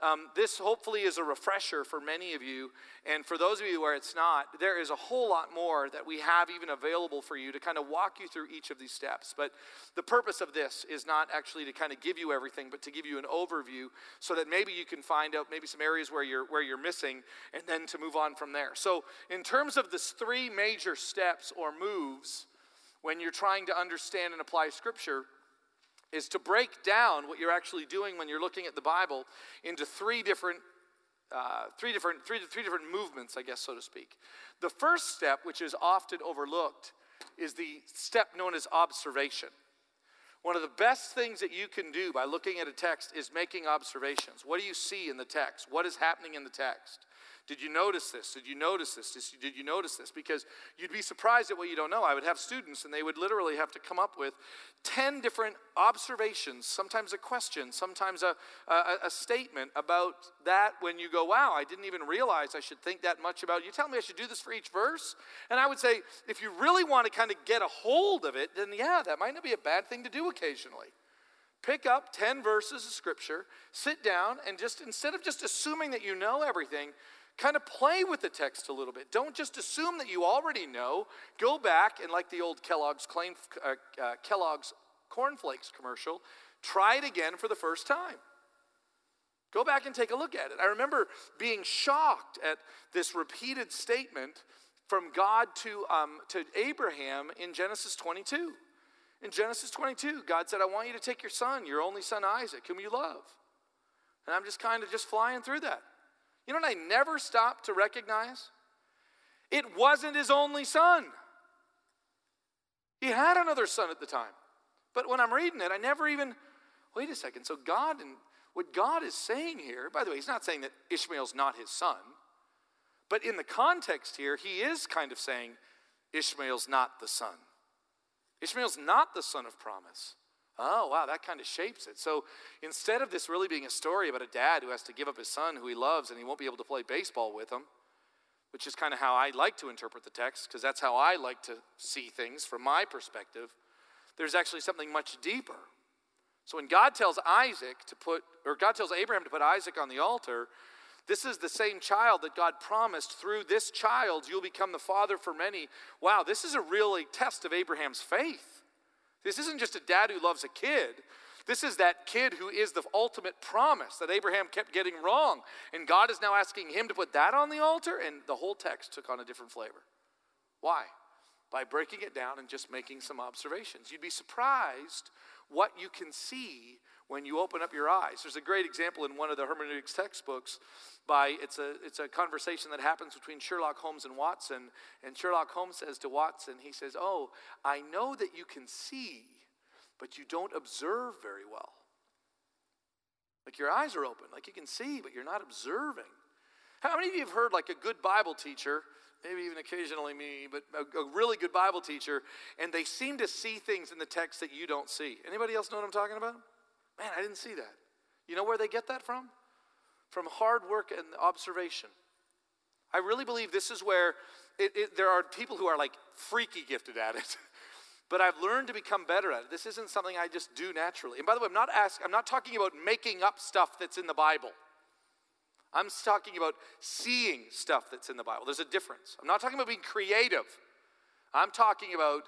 um, this hopefully is a refresher for many of you. And for those of you where it's not, there is a whole lot more that we have even available for you to kind of walk you through each of these steps. But the purpose of this is not actually to kind of give you everything, but to give you an overview so that maybe you can find out maybe some areas where you're, where you're missing and then to move on from there. So, in terms of this three major steps or moves, when you're trying to understand and apply Scripture is to break down what you're actually doing when you're looking at the Bible into three different, uh, three different, three, three different movements, I guess, so to speak. The first step, which is often overlooked, is the step known as observation. One of the best things that you can do by looking at a text is making observations. What do you see in the text? What is happening in the text? Did you notice this? Did you notice this? Did you notice this? Because you'd be surprised at what you don't know. I would have students, and they would literally have to come up with 10 different observations, sometimes a question, sometimes a, a, a statement about that when you go, wow, I didn't even realize I should think that much about it. You tell me I should do this for each verse? And I would say, if you really want to kind of get a hold of it, then yeah, that might not be a bad thing to do occasionally. Pick up 10 verses of scripture, sit down, and just instead of just assuming that you know everything, kind of play with the text a little bit. Don't just assume that you already know. Go back and, like the old Kellogg's, claim, uh, uh, Kellogg's cornflakes commercial, try it again for the first time. Go back and take a look at it. I remember being shocked at this repeated statement from God to, um, to Abraham in Genesis 22. In Genesis 22, God said, I want you to take your son, your only son Isaac, whom you love. And I'm just kind of just flying through that. You know what I never stopped to recognize? It wasn't his only son. He had another son at the time. But when I'm reading it, I never even, wait a second. So God and what God is saying here, by the way, he's not saying that Ishmael's not his son, but in the context here, he is kind of saying Ishmael's not the son. Ishmael's not the son of promise. Oh, wow, that kind of shapes it. So instead of this really being a story about a dad who has to give up his son who he loves and he won't be able to play baseball with him, which is kind of how I like to interpret the text, because that's how I like to see things from my perspective, there's actually something much deeper. So when God tells Isaac to put, or God tells Abraham to put Isaac on the altar, this is the same child that God promised through this child you'll become the father for many. Wow, this is a really test of Abraham's faith. This isn't just a dad who loves a kid. This is that kid who is the ultimate promise that Abraham kept getting wrong. And God is now asking him to put that on the altar, and the whole text took on a different flavor. Why? By breaking it down and just making some observations. You'd be surprised what you can see when you open up your eyes. There's a great example in one of the hermeneutics textbooks by it's a it's a conversation that happens between Sherlock Holmes and Watson and Sherlock Holmes says to Watson he says, "Oh, I know that you can see, but you don't observe very well." Like your eyes are open, like you can see, but you're not observing. How many of you have heard like a good Bible teacher maybe even occasionally me, but a, a, really good Bible teacher, and they seem to see things in the text that you don't see. Anybody else know what I'm talking about? Man, I didn't see that. You know where they get that from? From hard work and observation. I really believe this is where it, it, there are people who are like freaky gifted at it. but I've learned to become better at it. This isn't something I just do naturally. And by the way, I'm not asking, I'm not talking about making up stuff that's in the Bible. I'm talking about seeing stuff that's in the Bible. There's a difference. I'm not talking about being creative. I'm talking about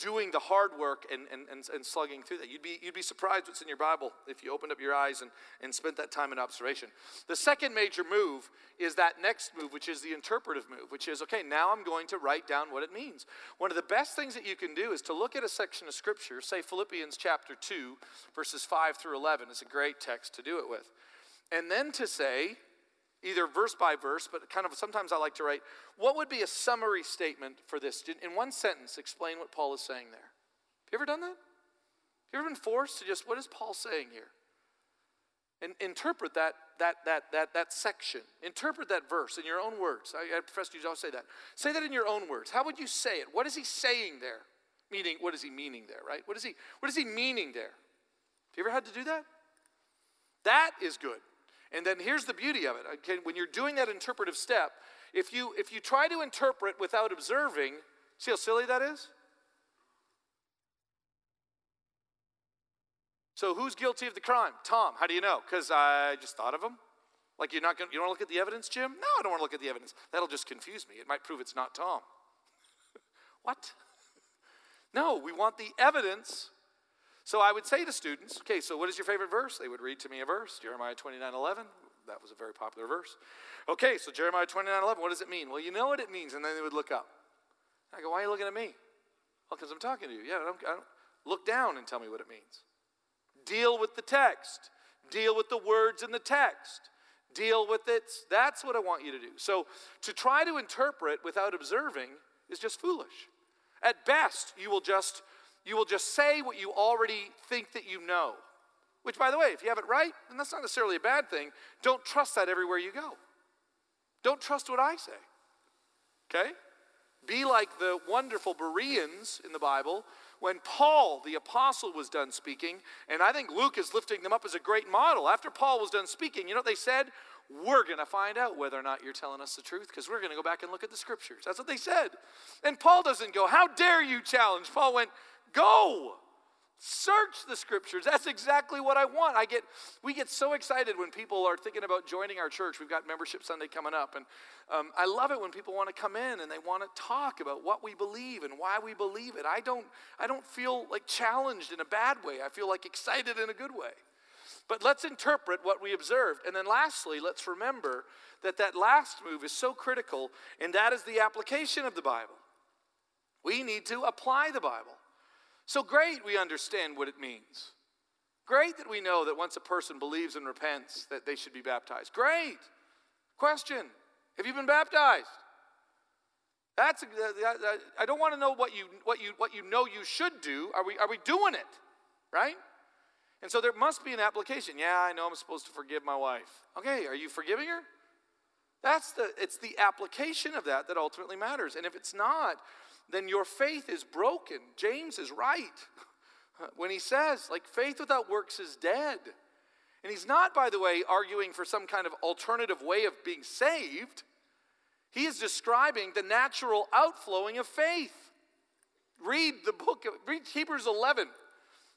doing the hard work and, and, and, and, slugging through that. You'd be, you'd be surprised what's in your Bible if you opened up your eyes and, and spent that time in observation. The second major move is that next move, which is the interpretive move, which is okay, now I'm going to write down what it means. One of the best things that you can do is to look at a section of Scripture, say Philippians chapter 2, verses 5 through 11. It's a great text to do it with. And then to say, either verse by verse, but kind of sometimes I like to write, what would be a summary statement for this? In one sentence, explain what Paul is saying there. Have you ever done that? Have you ever been forced to just, what is Paul saying here? And interpret that, that, that, that, that section. Interpret that verse in your own words. I, I profess you don't say that. Say that in your own words. How would you say it? What is he saying there? Meaning, what is he meaning there, right? What is he, what is he meaning there? Have you ever had to do that? That is good. And then here's the beauty of it. Okay, when you're doing that interpretive step, if you if you try to interpret without observing, see how silly that is? So who's guilty of the crime? Tom. How do you know? Because I just thought of him. Like you're not going. You don't want to look at the evidence, Jim? No, I don't want to look at the evidence. That'll just confuse me. It might prove it's not Tom. what? No, we want the evidence so I would say to students, okay, so what is your favorite verse? They would read to me a verse, Jeremiah 29 11. That was a very popular verse. Okay, so Jeremiah 29 11, what does it mean? Well, you know what it means. And then they would look up. I go, why are you looking at me? Well, because I'm talking to you. Yeah, I don't, I don't, look down and tell me what it means. Deal with the text, deal with the words in the text. Deal with it. That's what I want you to do. So, to try to interpret without observing is just foolish. At best, you will just you will just say what you already think that you know. Which, by the way, if you have it right, then that's not necessarily a bad thing. Don't trust that everywhere you go. Don't trust what I say. Okay? Be like the wonderful Bereans in the Bible when Paul, the apostle, was done speaking. And I think Luke is lifting them up as a great model. After Paul was done speaking, you know what they said? We're going to find out whether or not you're telling us the truth because we're going to go back and look at the scriptures. That's what they said. And Paul doesn't go, How dare you challenge? Paul went, Go. Search the scriptures. That's exactly what I want. I get, we get so excited when people are thinking about joining our church. We've got membership Sunday coming up, and um, I love it when people want to come in and they want to talk about what we believe and why we believe it. I don't, I don't feel like challenged in a bad way. I feel like excited in a good way. But let's interpret what we observed, and then lastly, let's remember that that last move is so critical, and that is the application of the Bible. We need to apply the Bible. So great we understand what it means. Great that we know that once a person believes and repents that they should be baptized. Great. Question, have you been baptized? That's I don't want to know what you what you what you know you should do. Are we are we doing it? Right? And so there must be an application. Yeah, I know I'm supposed to forgive my wife. Okay, are you forgiving her? That's the it's the application of that that ultimately matters. And if it's not, then your faith is broken. James is right when he says, like, faith without works is dead. And he's not, by the way, arguing for some kind of alternative way of being saved. He is describing the natural outflowing of faith. Read the book, read Hebrews 11.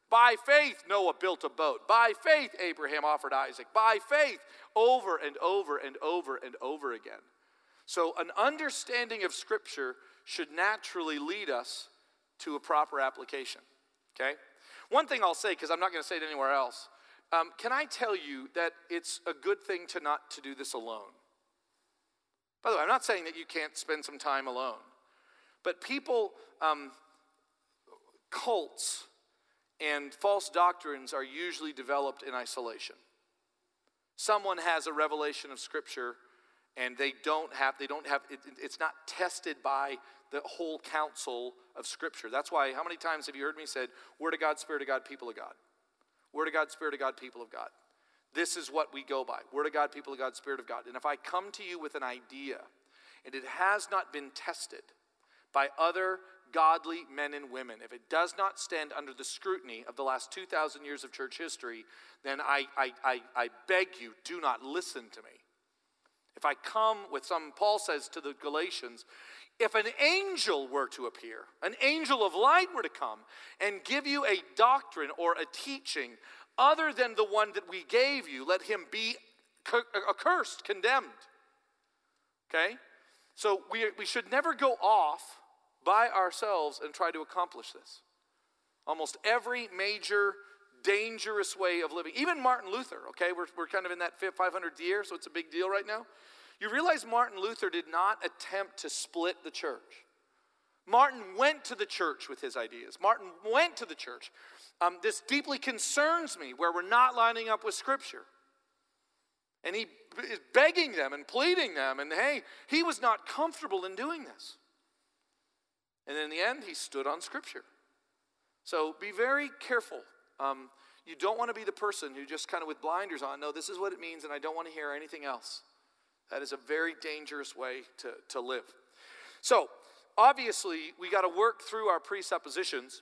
By faith, Noah built a boat. By faith, Abraham offered Isaac. By faith, over and over and over and over again. So, an understanding of Scripture should naturally lead us to a proper application. Okay? One thing I'll say, because I'm not going to say it anywhere else, um, can I tell you that it's a good thing to not to do this alone? By the way, I'm not saying that you can't spend some time alone, but people, um, cults, and false doctrines are usually developed in isolation. Someone has a revelation of Scripture and they don't have they don't have it, it's not tested by the whole counsel of scripture. That's why how many times have you heard me said word of god spirit of god people of god word of god spirit of god people of god. This is what we go by. Word of god people of god spirit of god. And if i come to you with an idea and it has not been tested by other godly men and women if it does not stand under the scrutiny of the last 2000 years of church history then i, I, I, I beg you do not listen to me if I come with some, Paul says to the Galatians, if an angel were to appear, an angel of light were to come and give you a doctrine or a teaching other than the one that we gave you, let him be accursed, condemned. Okay? So we, we should never go off by ourselves and try to accomplish this. Almost every major dangerous way of living. Even Martin Luther, okay, we're, we're kind of in that 500th year, so it's a big deal right now. You realize Martin Luther did not attempt to split the church. Martin went to the church with his ideas. Martin went to the church. Um, this deeply concerns me where we're not lining up with Scripture. And he is begging them and pleading them, and hey, he was not comfortable in doing this. And in the end, he stood on Scripture. So be very careful um, you don't want to be the person who just kind of with blinders on, no, this is what it means, and I don't want to hear anything else. That is a very dangerous way to, to live. So, obviously, we got to work through our presuppositions.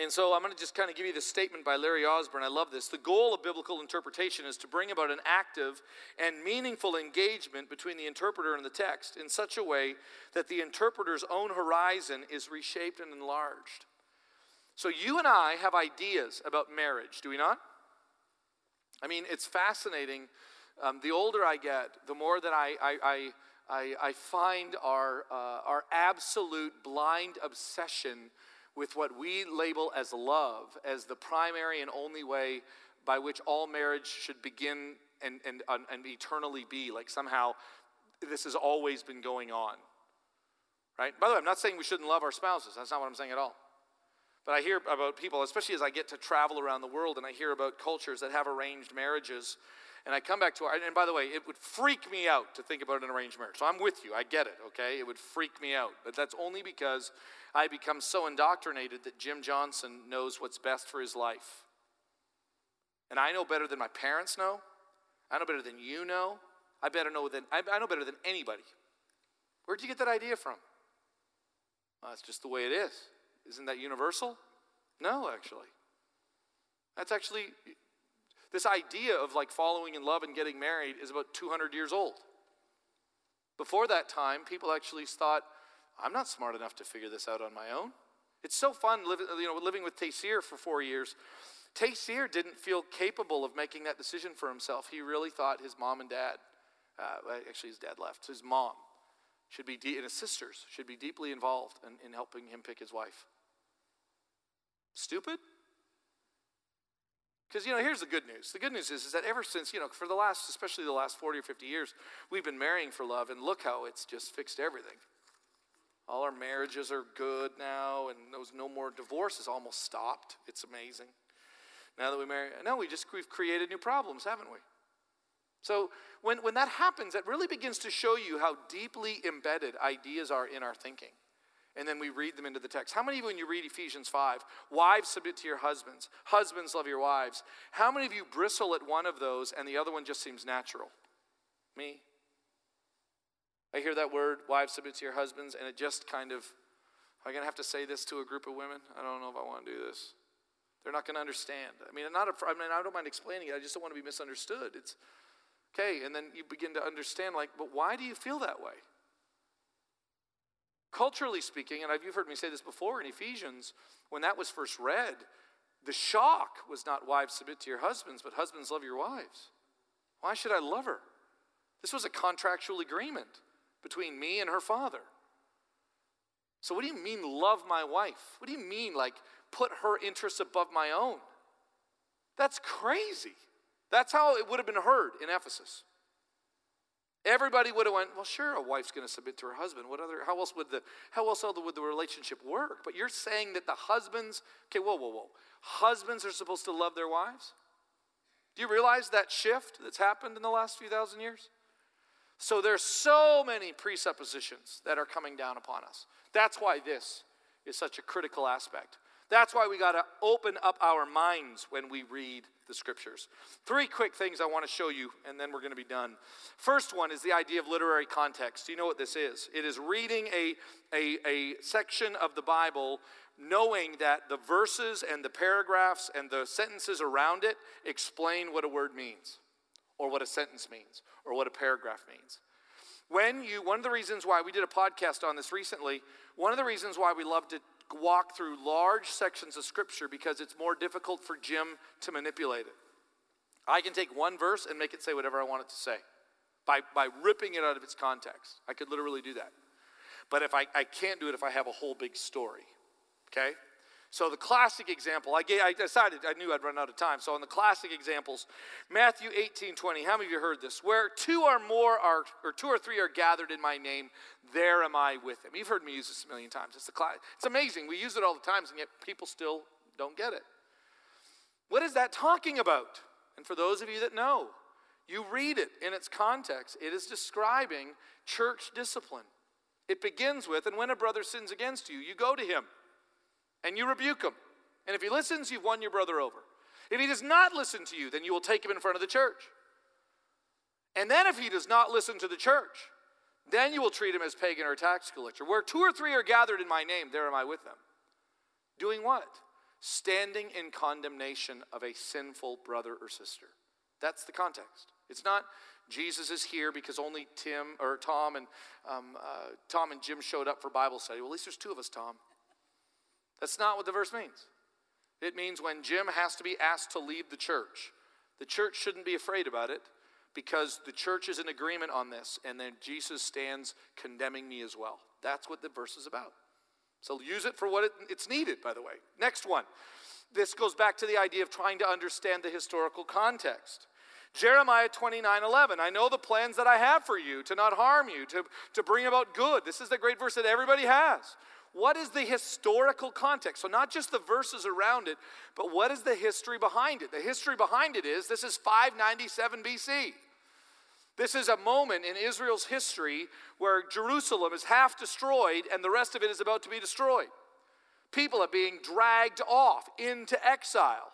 And so I'm going to just kind of give you this statement by Larry Osborne. I love this. The goal of biblical interpretation is to bring about an active and meaningful engagement between the interpreter and the text in such a way that the interpreter's own horizon is reshaped and enlarged. So you and I have ideas about marriage, do we not? I mean, it's fascinating. Um, the older I get, the more that I, I, I, I find our, uh, our absolute blind obsession with what we label as love as the primary and only way by which all marriage should begin and, and, and eternally be. Like somehow this has always been going on. Right? By the way, I'm not saying we shouldn't love our spouses. That's not what I'm saying at all. But I hear about people, especially as I get to travel around the world and I hear about cultures that have arranged marriages. And I come back to, and by the way, it would freak me out to think about an arranged marriage. So I'm with you, I get it, okay? It would freak me out. But that's only because I become so indoctrinated that Jim Johnson knows what's best for his life. And I know better than my parents know. I know better than you know. I better know than I know better than anybody. Where'd you get that idea from? Well, that's just the way it is. Isn't that universal? No, actually. That's actually, this idea of like following in love and getting married is about 200 years old. Before that time, people actually thought, I'm not smart enough to figure this out on my own. It's so fun living, you know, living with Taysir for four years. Taysir didn't feel capable of making that decision for himself. He really thought his mom and dad, uh, actually his dad left, his mom should be, de- and his sisters should be deeply involved in, in helping him pick his wife. Stupid? Because, you know, here's the good news. The good news is, is that ever since, you know, for the last, especially the last 40 or 50 years, we've been marrying for love, and look how it's just fixed everything. All our marriages are good now, and those no more divorces almost stopped. It's amazing. Now that we marry, no, we just, we've created new problems, haven't we? So when, when that happens, that really begins to show you how deeply embedded ideas are in our thinking and then we read them into the text. How many of you, when you read Ephesians 5, wives submit to your husbands, husbands love your wives, how many of you bristle at one of those and the other one just seems natural? Me? I hear that word, wives submit to your husbands, and it just kind of, am I going to have to say this to a group of women? I don't know if I want to do this. They're not going to understand. I mean, not a, I mean, I don't mind explaining it. I just don't want to be misunderstood. It's okay, and then you begin to understand, like, but why do you feel that way? Culturally speaking, and you've heard me say this before in Ephesians, when that was first read, the shock was not wives submit to your husbands, but husbands love your wives. Why should I love her? This was a contractual agreement between me and her father. So, what do you mean, love my wife? What do you mean, like, put her interests above my own? That's crazy. That's how it would have been heard in Ephesus. Everybody would have went, well, sure, a wife's going to submit to her husband. What other? How else would the? How else would the relationship work? But you're saying that the husbands, okay, whoa, whoa, whoa, husbands are supposed to love their wives. Do you realize that shift that's happened in the last few thousand years? So there's so many presuppositions that are coming down upon us. That's why this is such a critical aspect. That's why we got to open up our minds when we read the scriptures. Three quick things I want to show you, and then we're going to be done. First one is the idea of literary context. You know what this is? It is reading a, a, a section of the Bible knowing that the verses and the paragraphs and the sentences around it explain what a word means, or what a sentence means, or what a paragraph means. When you, one of the reasons why we did a podcast on this recently, one of the reasons why we love to walk through large sections of Scripture because it's more difficult for Jim to manipulate it. I can take one verse and make it say whatever I want it to say by, by ripping it out of its context. I could literally do that. But if I, I can't do it if I have a whole big story. Okay? So the classic example, I, gave, I decided I knew I'd run out of time. So in the classic examples, Matthew 18, 20, how many of you heard this? Where two or more are, or two or three are gathered in my name, there am I with them. You've heard me use this a million times. It's, the it's amazing. We use it all the times, and yet people still don't get it. What is that talking about? And for those of you that know, you read it in its context. It is describing church discipline. It begins with, and when a brother sins against you, you go to him and you rebuke him. And if he listens, you've won your brother over. If he does not listen to you, then you will take him in front of the church. And then if he does not listen to the church, then you will treat him as pagan or tax collector. Where two or three are gathered in my name, there am I with them. Doing what? Standing in condemnation of a sinful brother or sister. That's the context. It's not Jesus is here because only Tim or Tom and um, uh, Tom and Jim showed up for Bible study. Well, at least there's two of us, Tom. That's not what the verse means. It means when Jim has to be asked to leave the church, the church shouldn't be afraid about it because the church is in agreement on this, and then Jesus stands condemning me as well. That's what the verse is about. So use it for what it, it's needed, by the way. Next one. This goes back to the idea of trying to understand the historical context. Jeremiah 29 11. I know the plans that I have for you to not harm you, to, to bring about good. This is the great verse that everybody has. What is the historical context? So, not just the verses around it, but what is the history behind it? The history behind it is this is 597 BC. This is a moment in Israel's history where Jerusalem is half destroyed and the rest of it is about to be destroyed. People are being dragged off into exile.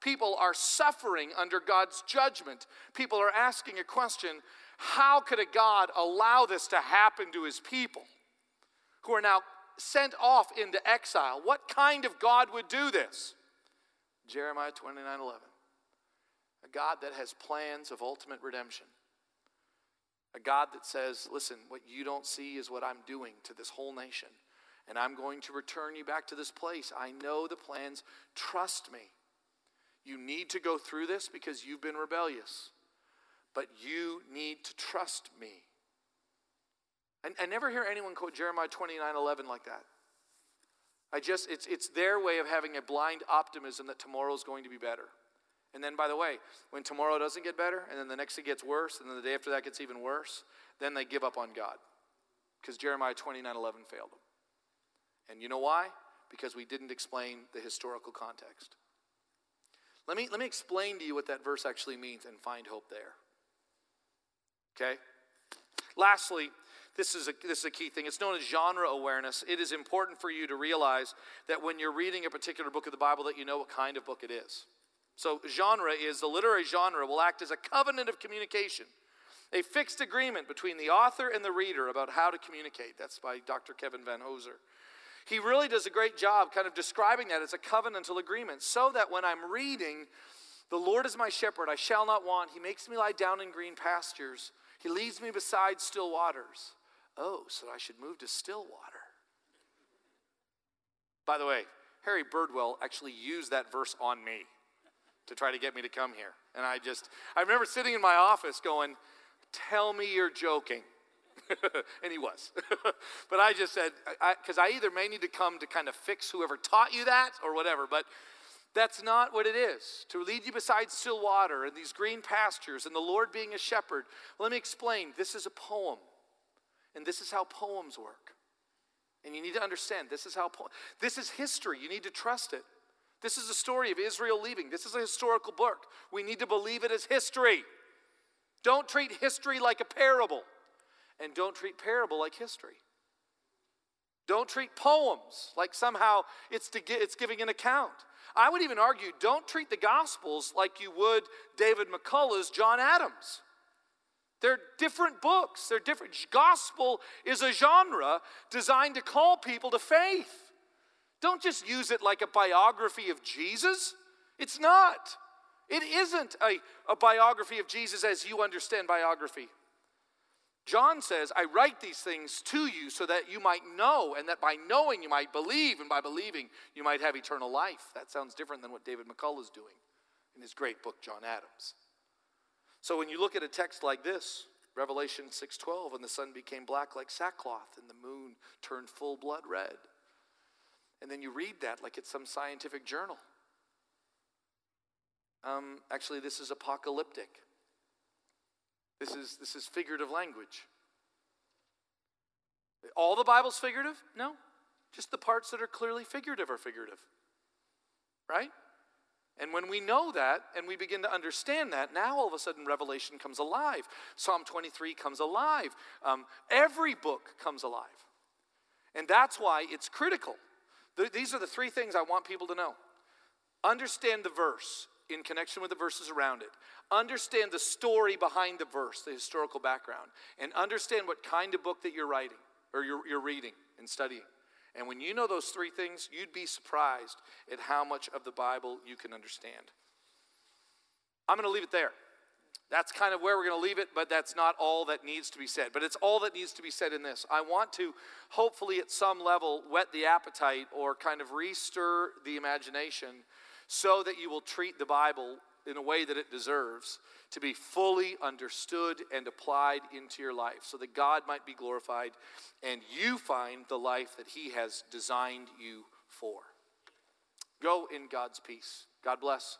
People are suffering under God's judgment. People are asking a question how could a God allow this to happen to his people who are now sent off into exile. What kind of God would do this? Jeremiah 29 11. A God that has plans of ultimate redemption. A God that says, listen, what you don't see is what I'm doing to this whole nation. and I'm going to return you back to this place. I know the plans. Trust me. You need to go through this because you've been rebellious, but you need to trust me. I, I never hear anyone quote Jeremiah 29 11 like that. I just, it's, it's their way of having a blind optimism that tomorrow is going to be better. And then, by the way, when tomorrow doesn't get better, and then the next day gets worse, and then the day after that gets even worse, then they give up on God. Because Jeremiah 29 11 failed them. And you know why? Because we didn't explain the historical context. Let me, let me explain to you what that verse actually means and find hope there. Okay? Lastly, this is, a, this is a key thing. It's known as genre awareness. It is important for you to realize that when you're reading a particular book of the Bible, that you know what kind of book it is. So, genre is the literary genre will act as a covenant of communication, a fixed agreement between the author and the reader about how to communicate. That's by Dr. Kevin Vanhoozer. He really does a great job kind of describing that as a covenantal agreement so that when I'm reading, the Lord is my shepherd, I shall not want. He makes me lie down in green pastures, He leads me beside still waters. Oh, so I should move to Stillwater. By the way, Harry Birdwell actually used that verse on me to try to get me to come here. And I just, I remember sitting in my office going, Tell me you're joking. and he was. but I just said, because I, I, either may need to come to kind of fix whoever taught you that or whatever, but that's not what it is. To lead you beside still water and these green pastures and the Lord being a shepherd. Let me explain. This is a poem, and this is how poems work. And you need to understand this is how po- this is history. You need to trust it. This is a story of Israel leaving. This is a historical book. We need to believe it as history. Don't treat history like a parable. And don't treat parable like history. Don't treat poems like somehow it's, to get, it's giving an account. I would even argue don't treat the Gospels like you would David McCullough's John Adams. They're different books. They're different. Gospel is a genre designed to call people to faith. Don't just use it like a biography of Jesus. It's not. It isn't a, a biography of Jesus as you understand biography. John says, I write these things to you so that you might know, and that by knowing you might believe, and by believing you might have eternal life. That sounds different than what David McCullough is doing in his great book, John Adams. So when you look at a text like this, Revelation 6:12, and the sun became black like sackcloth, and the moon turned full blood red. And then you read that like it's some scientific journal. Um, actually, this is apocalyptic. This is, this is figurative language. All the Bible's figurative? No. Just the parts that are clearly figurative are figurative. Right? And when we know that and we begin to understand that, now all of a sudden Revelation comes alive. Psalm 23 comes alive. Um, every book comes alive. And that's why it's critical. these are the three things I want people to know understand the verse in connection with the verses around it. Understand the story behind the verse, the historical background, and understand what kind of book that you're writing or you're, you're reading and studying. And when you know those three things, you'd be surprised at how much of the Bible you can understand. I'm going to leave it there. That's kind of where we're going to leave it, but that's not all that needs to be said. But it's all that needs to be said in this. I want to hopefully, at some level, whet the appetite or kind of restir the imagination so that you will treat the Bible in a way that it deserves to be fully understood and applied into your life so that God might be glorified and you find the life that He has designed you for. Go in God's peace. God bless.